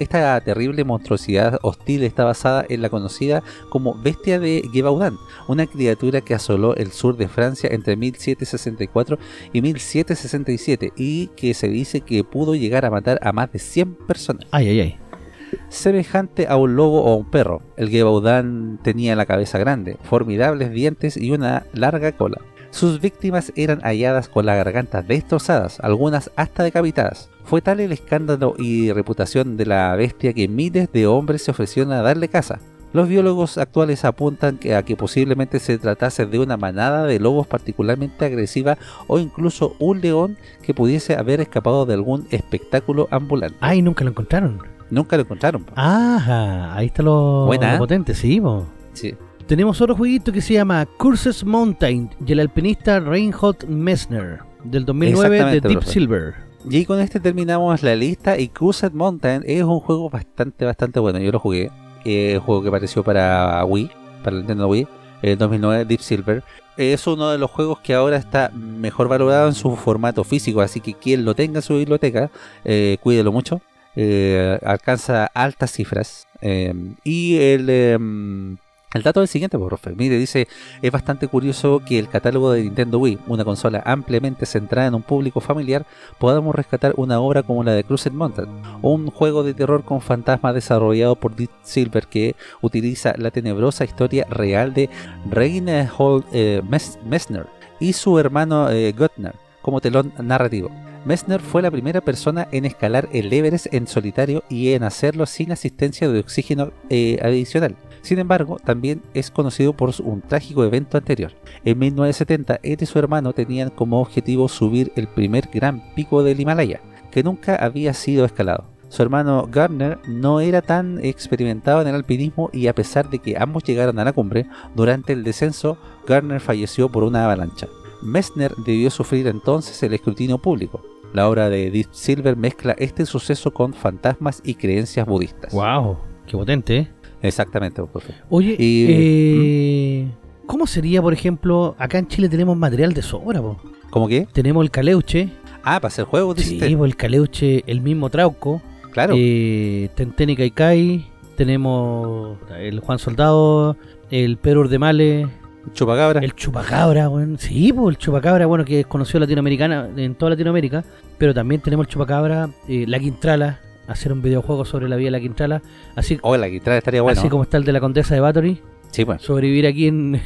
esta terrible monstruosidad hostil está basada en la conocida como Bestia de Gévaudan, una criatura que asoló el sur de Francia entre 1764 y 1767 y que se dice que pudo llegar a matar a más de 100 personas. Ay, ay, ay. Semejante a un lobo o a un perro, el Gévaudan tenía la cabeza grande, formidables dientes y una larga cola. Sus víctimas eran halladas con las gargantas destrozadas, algunas hasta decapitadas. Fue tal el escándalo y reputación de la bestia que miles de hombres se ofrecieron a darle caza. Los biólogos actuales apuntan que a que posiblemente se tratase de una manada de lobos particularmente agresiva o incluso un león que pudiese haber escapado de algún espectáculo ambulante. Ay, nunca lo encontraron. Nunca lo encontraron. po. Ajá, ahí está lo, Buena, lo ¿eh? potente, sí, po. Sí. Tenemos otro jueguito que se llama Curses Mountain y el alpinista Reinhold Messner del 2009 de Deep. Silver. Y con este terminamos la lista y Crusade Mountain es un juego bastante, bastante bueno. Yo lo jugué. Es un juego que apareció para Wii, para el Nintendo Wii, en 2009, Deep Silver. Es uno de los juegos que ahora está mejor valorado en su formato físico, así que quien lo tenga en su biblioteca, eh, cuídelo mucho. Eh, alcanza altas cifras. eh, y el... em, el dato es el siguiente, pues, profe. Mire, dice, es bastante curioso que el catálogo de Nintendo Wii, una consola ampliamente centrada en un público familiar, podamos rescatar una obra como la de Crusade Mountain, un juego de terror con fantasmas desarrollado por Deep Silver que utiliza la tenebrosa historia real de Reinhold eh, Mes- Messner y su hermano eh, Göttner como telón narrativo. Messner fue la primera persona en escalar el Everest en solitario y en hacerlo sin asistencia de oxígeno eh, adicional. Sin embargo, también es conocido por un trágico evento anterior. En 1970, él y su hermano tenían como objetivo subir el primer gran pico del Himalaya, que nunca había sido escalado. Su hermano Gardner no era tan experimentado en el alpinismo y a pesar de que ambos llegaron a la cumbre, durante el descenso, Gardner falleció por una avalancha. Messner debió sufrir entonces el escrutinio público. La obra de Deep Silver mezcla este suceso con fantasmas y creencias budistas. Wow, qué potente, ¿eh? Exactamente, profe. Oye, Y- eh, ¿cómo sería, por ejemplo, acá en Chile tenemos material de sobra, po? ¿Cómo que? Tenemos el caleuche, Ah, para hacer juegos, sí, po, el caleuche, el mismo Trauco, Claro. eh, Tenteni Kaikai, tenemos el Juan Soldado, el Pedro Urdemale, Chupacabra. el Chupacabra, weón. Sí, pues el Chupacabra, bueno, que es conocido latinoamericana, en toda Latinoamérica, pero también tenemos el Chupacabra, eh, la Quintrala, hacer un videojuego sobre la vida de la Quintrala, así, Oh, la guitarra estaría bueno. así como está el de la Condesa de Bathory, Sí, bueno. sobrevivir aquí en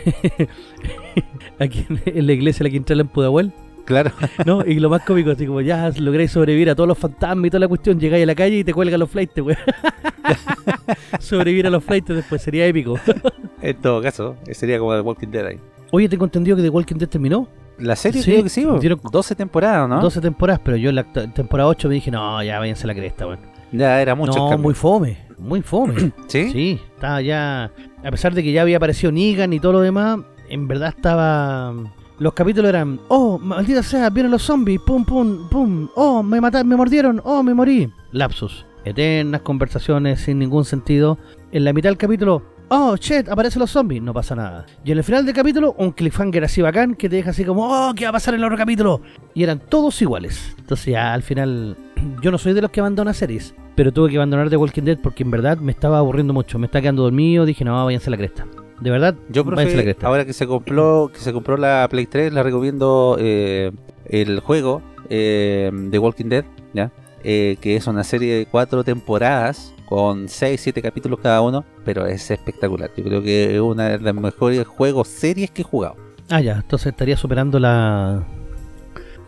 aquí en, en la iglesia de la Quintrala en Pudahuel, Claro. ¿no? Y lo más cómico, así como ya lográis sobrevivir a todos los fantasmas y toda la cuestión, llegáis a la calle y te cuelgan los flights, weón. sobrevivir a los flights después sería épico. en todo caso, sería como The Walking Dead ahí. Oye, tengo entendido que The Walking Dead terminó. La serie Sí, creo que sí, dieron- 12 temporadas, ¿no? 12 temporadas, pero yo en la temporada 8 me dije, no, ya váyanse a la cresta, weón. Ya era mucho no, muy fome, muy fome. ¿Sí? sí, estaba ya. A pesar de que ya había aparecido Negan y todo lo demás, en verdad estaba. Los capítulos eran, oh, maldita sea, vienen los zombies, pum, pum, pum, oh, me mataron, me mordieron, oh, me morí. Lapsus. Eternas conversaciones sin ningún sentido. En la mitad del capítulo, oh, shit, aparecen los zombies, no pasa nada. Y en el final del capítulo, un cliffhanger así bacán que te deja así como, oh, ¿qué va a pasar en el otro capítulo? Y eran todos iguales. Entonces ya al final, yo no soy de los que abandona series, pero tuve que abandonar The Walking Dead porque en verdad me estaba aburriendo mucho, me estaba quedando dormido, dije, no, váyanse a la cresta. De verdad, Yo, la profe, ahora que se compró que se compró la Play 3, le recomiendo eh, el juego eh, de Walking Dead, ¿ya? Eh, que es una serie de cuatro temporadas con 6, 7 capítulos cada uno, pero es espectacular. Yo creo que es una de las mejores juegos series que he jugado. Ah, ya, entonces estaría superando la...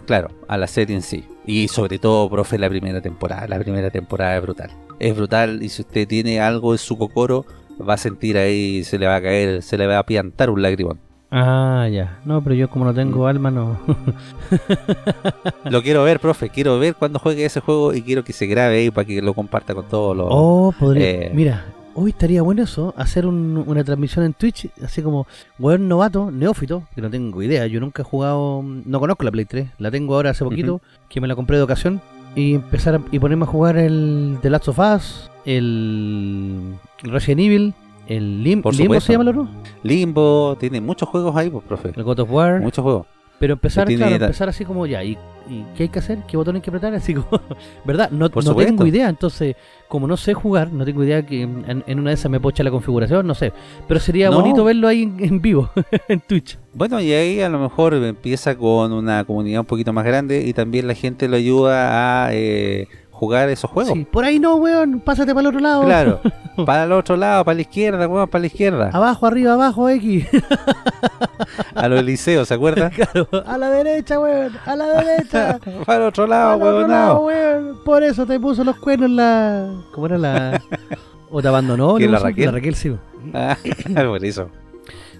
Claro, a la serie en sí. Y sobre todo, profe, la primera temporada. La primera temporada es brutal. Es brutal y si usted tiene algo en su cocoro, va a sentir ahí, se le va a caer, se le va a piantar un lagrimón. Ah, ya. No, pero yo como no Mm. tengo alma, no. Lo quiero ver, profe. Quiero ver cuando juegue ese juego y quiero que se grabe ahí para que lo comparta con todos los. oh, podría... eh. Mira, hoy estaría bueno eso, hacer un- una transmisión en Twitch, así como, weón novato, neófito, que no tengo idea, yo nunca he jugado, no conozco la Play 3, la tengo ahora hace poquito, que me la compré de ocasión, y empezar a- y ponerme a jugar el The Last of Us, el, Resident Evil, el Lim- Por Limbo se llama el otro, Limbo, tiene muchos juegos ahí, pues, profe. el God of War, Muchos juegos. Pero empezar, tiene claro, empezar así como ya, ¿y, y qué hay que hacer? ¿Qué botón hay que apretar? Así como, ¿verdad? No, no tengo idea, entonces, como no sé jugar, no tengo idea que en, en una de esas me puedo echar la configuración, no sé. Pero sería No. bonito verlo ahí en, en vivo, en Twitch. Bueno, y ahí a lo mejor empieza con una comunidad un poquito más grande y también la gente lo ayuda a eh, jugar esos juegos. Sí, por ahí no, weón, pásate para el otro lado. Claro, para el otro lado, para la izquierda, weón, para la izquierda. Abajo, arriba, abajo, X. A los liceos, ¿se acuerdan? claro, a la derecha, weón, a la derecha. para el otro lado, otro lado, weón. weón. Por eso te puso los cuernos la. ¿Cómo era la.? ¿O te abandonó? ¿Quién, la? Raquel? La Raquel, sí. Ah, por eso.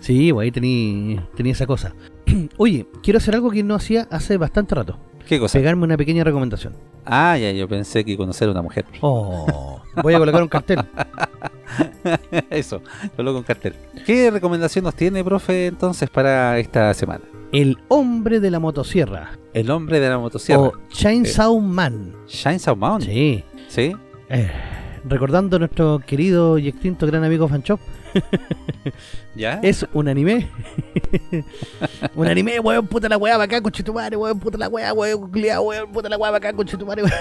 Sí, pues ahí tenía tenía esa cosa. Oye, quiero hacer algo que no hacía hace bastante rato. ¿Qué cosa? Pegarme una pequeña recomendación. Ah, ya, yo pensé que conocer a una mujer. Oh, voy a colocar un cartel. Eso, coloco un cartel. ¿Qué recomendación nos tiene, profe, entonces para esta semana? El hombre de la motosierra. El hombre de la motosierra. O Chainsaw Man. Chainsaw Man. Sí. ¿Sí? Eh, recordando a nuestro querido y extinto gran amigo Fanchop, ¿Ya? es un anime. un anime, weón, puta la weá, bacán, conchetumare, weón, puta la weá, weón, culiao, weón, puta la weá, bacán, conchetumare, weón.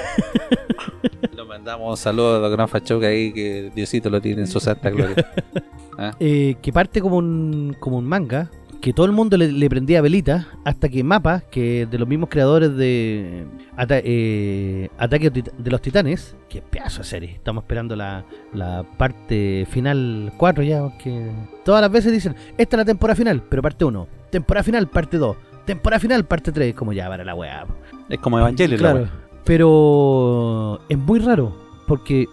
Lo mandamos un saludo a los gran fachoca ahí que Diosito lo tiene en su santa gloria. ¿Ah? Eh, que parte como un, como un manga, que todo el mundo le, le prendía velita, hasta que Mapa, que de los mismos creadores de Ata- eh, Ataque de los Titanes, que pedazo de serie, estamos esperando la, la parte final 4 ya, que todas las veces dicen, esta es la temporada final, pero parte 1, temporada final, parte 2, temporada final, parte 3, como ya para la weá. Es como Evangelio, la Claro, pero es muy raro porque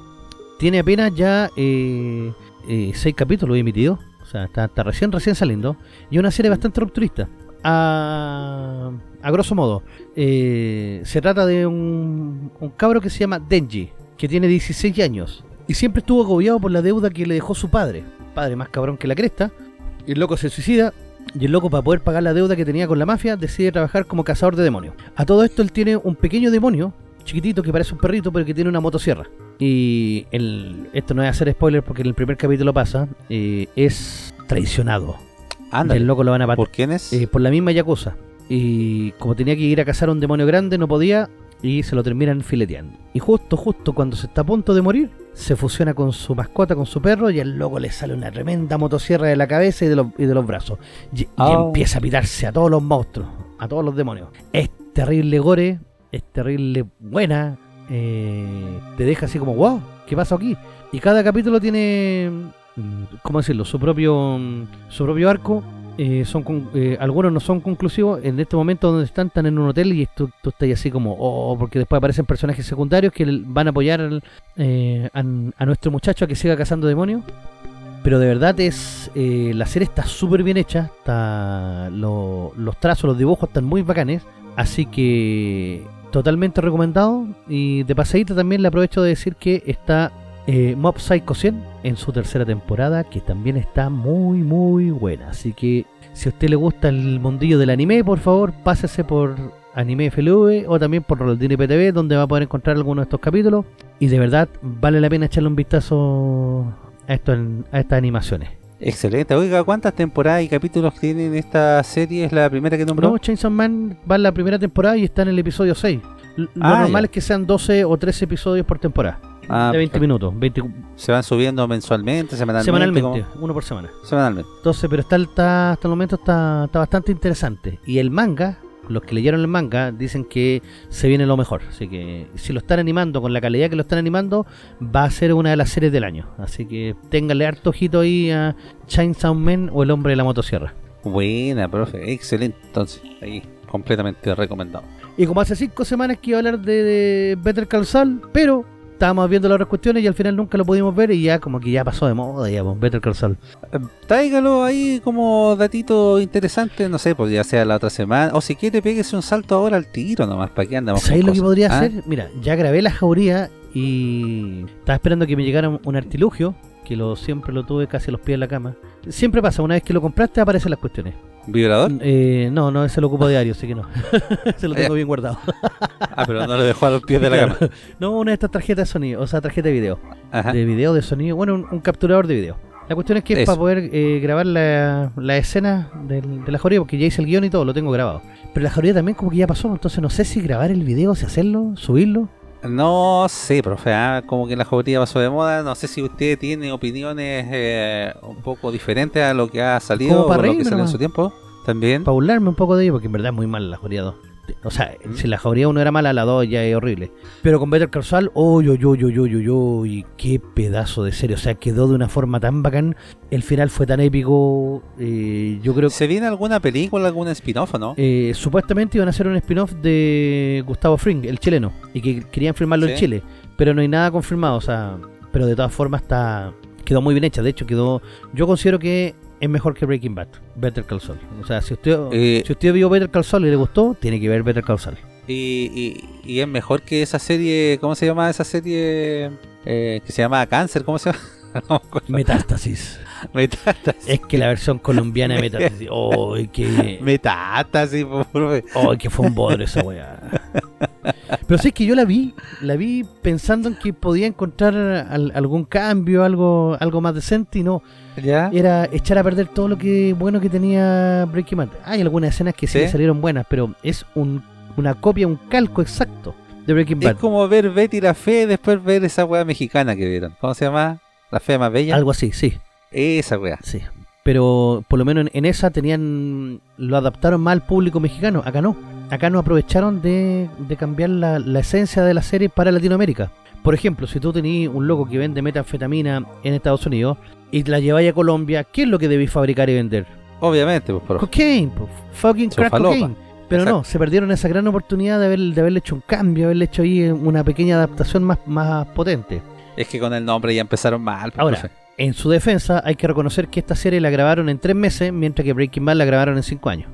tiene apenas ya eh, eh, seis capítulos emitidos, sea, está, está recién recién saliendo y una serie bastante rupturista. A, a grosso modo, eh, se trata de un, un cabro que se llama Denji, que tiene 16 años y siempre estuvo agobiado por la deuda que le dejó su padre, padre más cabrón que la cresta. Y el loco se suicida y el loco, para poder pagar la deuda que tenía con la mafia, decide trabajar como cazador de demonios. A todo esto, él tiene un pequeño demonio, chiquitito, que parece un perrito, pero que tiene una motosierra. Y el, esto no es hacer spoiler porque en el primer capítulo pasa, eh, es traicionado. Y Ándale. el loco lo van a matar ¿Por quién es? eh, por la misma Yakuza. Y como tenía que ir a cazar a un demonio grande, no podía y se lo terminan fileteando. Y justo, justo cuando se está a punto de morir, se fusiona con su mascota, con su perro, y al loco le sale una tremenda motosierra de la cabeza y de los, y de los brazos. Y, y Oh. empieza a pitarse a todos los monstruos, a todos los demonios. Es terrible gore, es terrible buena, eh, te deja así como, wow, ¿qué pasó aquí? Y cada capítulo tiene, mm, ¿cómo decirlo? Su propio, mm, su propio arco. Eh, son eh, algunos no son conclusivos en este momento donde están están en un hotel y tú, tú estás así como oh porque después aparecen personajes secundarios que van a apoyar a, nuestro muchacho a que siga cazando demonios pero de verdad es la serie está súper bien hecha está lo- los trazos los dibujos están muy bacanes así que totalmente recomendado. Y de pasadita también le aprovecho de decir que está eh, Mob Psycho 100 en su tercera temporada que también está muy muy buena. Así que si a usted le gusta el mundillo del anime por favor pásese por Anime FLV o también por Rolandini PTV donde va a poder encontrar algunos de estos capítulos. Y de verdad vale la pena echarle un vistazo a, esto, a estas animaciones Excelente. Oiga, ¿cuántas temporadas y capítulos tienen esta serie? ¿Es la primera que nombró? No, Chainsaw Man va en la primera temporada y está en el episodio 6 L- Lo Ah, normal ya. es que sean 12 o 13 episodios por temporada Ah, de 20 perfecto. minutos 20 ¿Se van subiendo mensualmente, semanalmente? semanalmente, ¿Cómo? uno por semana Semanalmente. Entonces, pero está, está- hasta el momento está, está bastante interesante. Y el manga, los que leyeron el manga, dicen que se viene lo mejor. Así que si lo están animando con la calidad que lo están animando, va a ser una de las series del año. Así que ténganle harto ojito ahí a Chainsaw Man o El Hombre de la Motosierra. Buena, profe. Excelente. Entonces, ahí, completamente recomendado. Y como hace cinco semanas que iba a hablar de, Better Call Saul, pero estábamos viendo las otras cuestiones y al final nunca lo pudimos ver y ya como que ya pasó de moda, ya, pues, Better Call Saul. Eh, Tráigalo ahí como datito interesante, no sé, pues ya sea la otra semana. O si quiere, péguese un salto ahora al tiro nomás, para que andamos. ¿Sabéis con lo que podría ¿Ah? hacer? Mira, ya grabé la jauría y estaba esperando que me llegara un- un artilugio, que lo siempre lo tuve casi a los pies de la cama. Siempre pasa, una vez que lo compraste aparecen las cuestiones. ¿Vibrador? Eh, no, no, ese lo ocupo diario, así que no. se lo tengo bien guardado. Ah, pero no lo dejó a los pies de la Claro. cama. No, una de estas tarjetas de sonido, o sea, tarjeta de video. Ajá. De video, de sonido, bueno, un, un capturador de video. La cuestión es que es para poder eh, grabar la, la escena del- de la jauría, porque ya hice el guion y todo, lo tengo grabado. Pero la jauría también como que ya pasó, entonces no sé si grabar el video, si hacerlo, subirlo. No sé, profe, ah, como que la jauría pasó de moda. No sé si usted tiene opiniones eh, un poco diferentes a lo que ha salido o lo que salió en su tiempo. También. Para burlarme un poco de ello, porque en verdad es muy mala la 2. O sea, ¿Mm? si la jauría 1 era mala, la 2 ya es horrible. Pero con Better Call Saul, uy, uy, uy, uy, uy, uy, uy, qué pedazo de serie. O sea, quedó de una forma tan bacán. El final fue tan épico. eh, yo creo que ¿Se viene alguna película, algún spin-off o no? eh, supuestamente iban a hacer un spin-off de Gustavo Fring, el chileno. Y que querían filmarlo en. Chile. Pero no hay nada confirmado. O sea, pero de todas formas está quedó muy bien hecha. De hecho, quedó. Yo considero que es mejor que Breaking Bad. Better Call Saul. O sea, si usted, Eh, si usted vio Better Call Saul y le gustó, tiene que ver Better Call Saul. Y, y- y es mejor que esa serie, ¿cómo se llama esa serie? Eh, que se llama Cáncer, ¿cómo se llama? No. Metástasis. Metástasis. es que la versión colombiana de Metástasis. ¡Oh, que, Metástasis, po, profe. oh, que fue un bodrio esa weá! Pero sí es que yo la vi, la vi pensando en que podía encontrar al- algún cambio, algo, algo más decente y no. ¿Ya? Era echar a perder todo lo que bueno que tenía Breaking Bad. Hay algunas escenas que sí, ¿Sí? salieron buenas, pero es un- una copia, un calco exacto de Breaking Es Bad. como ver Betty la Fe y después ver esa weá mexicana que vieron. ¿Cómo se llama? La Fe más bella. Algo así, sí. Esa weá. Sí. Pero por lo menos en, en esa tenían. Lo adaptaron más al público mexicano. Acá no. Acá no aprovecharon de, de cambiar la, la esencia de la serie para Latinoamérica. Por ejemplo, si tú tenías un loco que vende metanfetamina en Estados Unidos y la lleváis a Colombia, ¿qué es lo que debéis fabricar y vender? Obviamente, pues, profe. Cocaine, po, fucking crack cocaine. Pero no, se perdieron esa gran oportunidad de, haber, de haberle hecho un cambio, haberle hecho ahí una pequeña adaptación más, más potente. Es que con el nombre ya empezaron mal. pues, Ahora, profe. En su defensa, hay que reconocer que esta serie la grabaron en tres meses, mientras que Breaking Bad la grabaron en cinco años.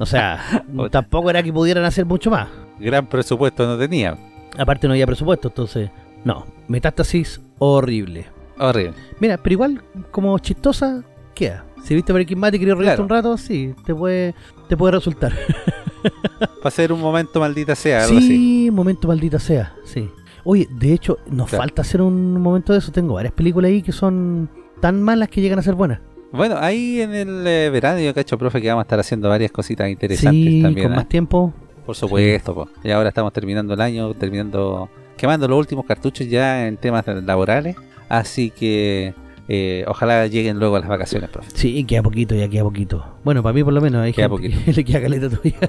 O sea, tampoco era que pudieran hacer mucho más. Gran presupuesto no tenía. Aparte no había presupuesto, entonces... No, Metástasis, horrible. Horrible. Mira, pero igual, como chistosa, queda. Si viste Breaking Bad y querías reírte Claro. un rato, sí, te puede, te puede resultar. Para ser un momento maldita sea, algo así. Sí, momento maldita sea, sí. Oye, de hecho, nos Claro. falta hacer un momento de eso. Tengo varias películas ahí que son tan malas que llegan a ser buenas. Bueno, ahí en el eh, verano yo cacho, profe, que vamos a estar haciendo varias cositas interesantes Sí, también. con ¿eh? más tiempo. Por supuesto, po. y ahora estamos terminando el año, terminando, quemando los últimos cartuchos ya en temas laborales, así que eh, ojalá lleguen luego las vacaciones, profe. Sí, queda poquito, ya queda poquito. Bueno, para mí por lo menos hay Queda gente que le queda caleta todavía.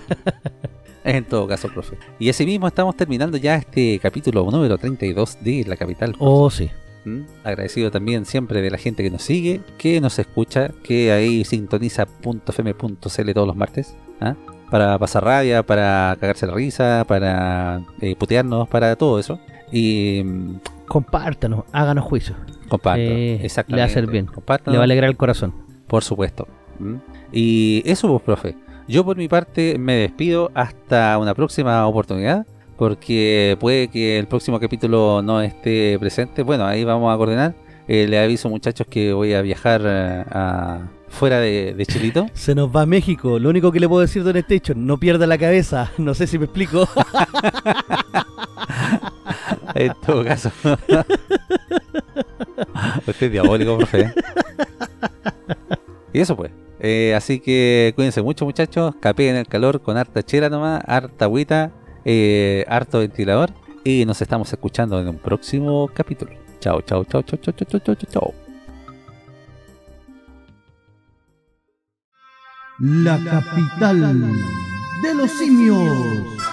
En todo caso, profe. Y así mismo estamos terminando ya este capítulo número 32 de La Capital. profe. Oh, sí. ¿Mm? Agradecido también siempre de la gente que nos sigue, que nos escucha, que ahí sintoniza .fm.cl todos los martes, ¿ah? para pasar rabia, para cagarse la risa, para eh, putearnos, para todo eso. Y mm, Compártanos, háganos juicio. comparto, Eh, exactamente. le va a hacer bien. Compártanos, Le va a alegrar el corazón. por supuesto. ¿Mm? Y eso, pues, profe. Yo por mi parte me despido hasta una próxima oportunidad. Porque puede que el próximo capítulo no esté presente. Bueno, ahí vamos a coordinar. Eh, le aviso muchachos que voy a viajar eh, a, fuera de, de Chilito. Se nos va a México. Lo único que le puedo decir de Station, no pierda la cabeza. No sé si me explico. En todo caso. Usted es diabólico, profe. Y eso pues. Eh, así que cuídense mucho muchachos. Capeen el calor con harta chela nomás, harta agüita, eh, harto ventilador. Y nos estamos escuchando en un próximo capítulo. Chao, chao, chao, chao, chao, chao, chao, chao, chao. La capital de los simios.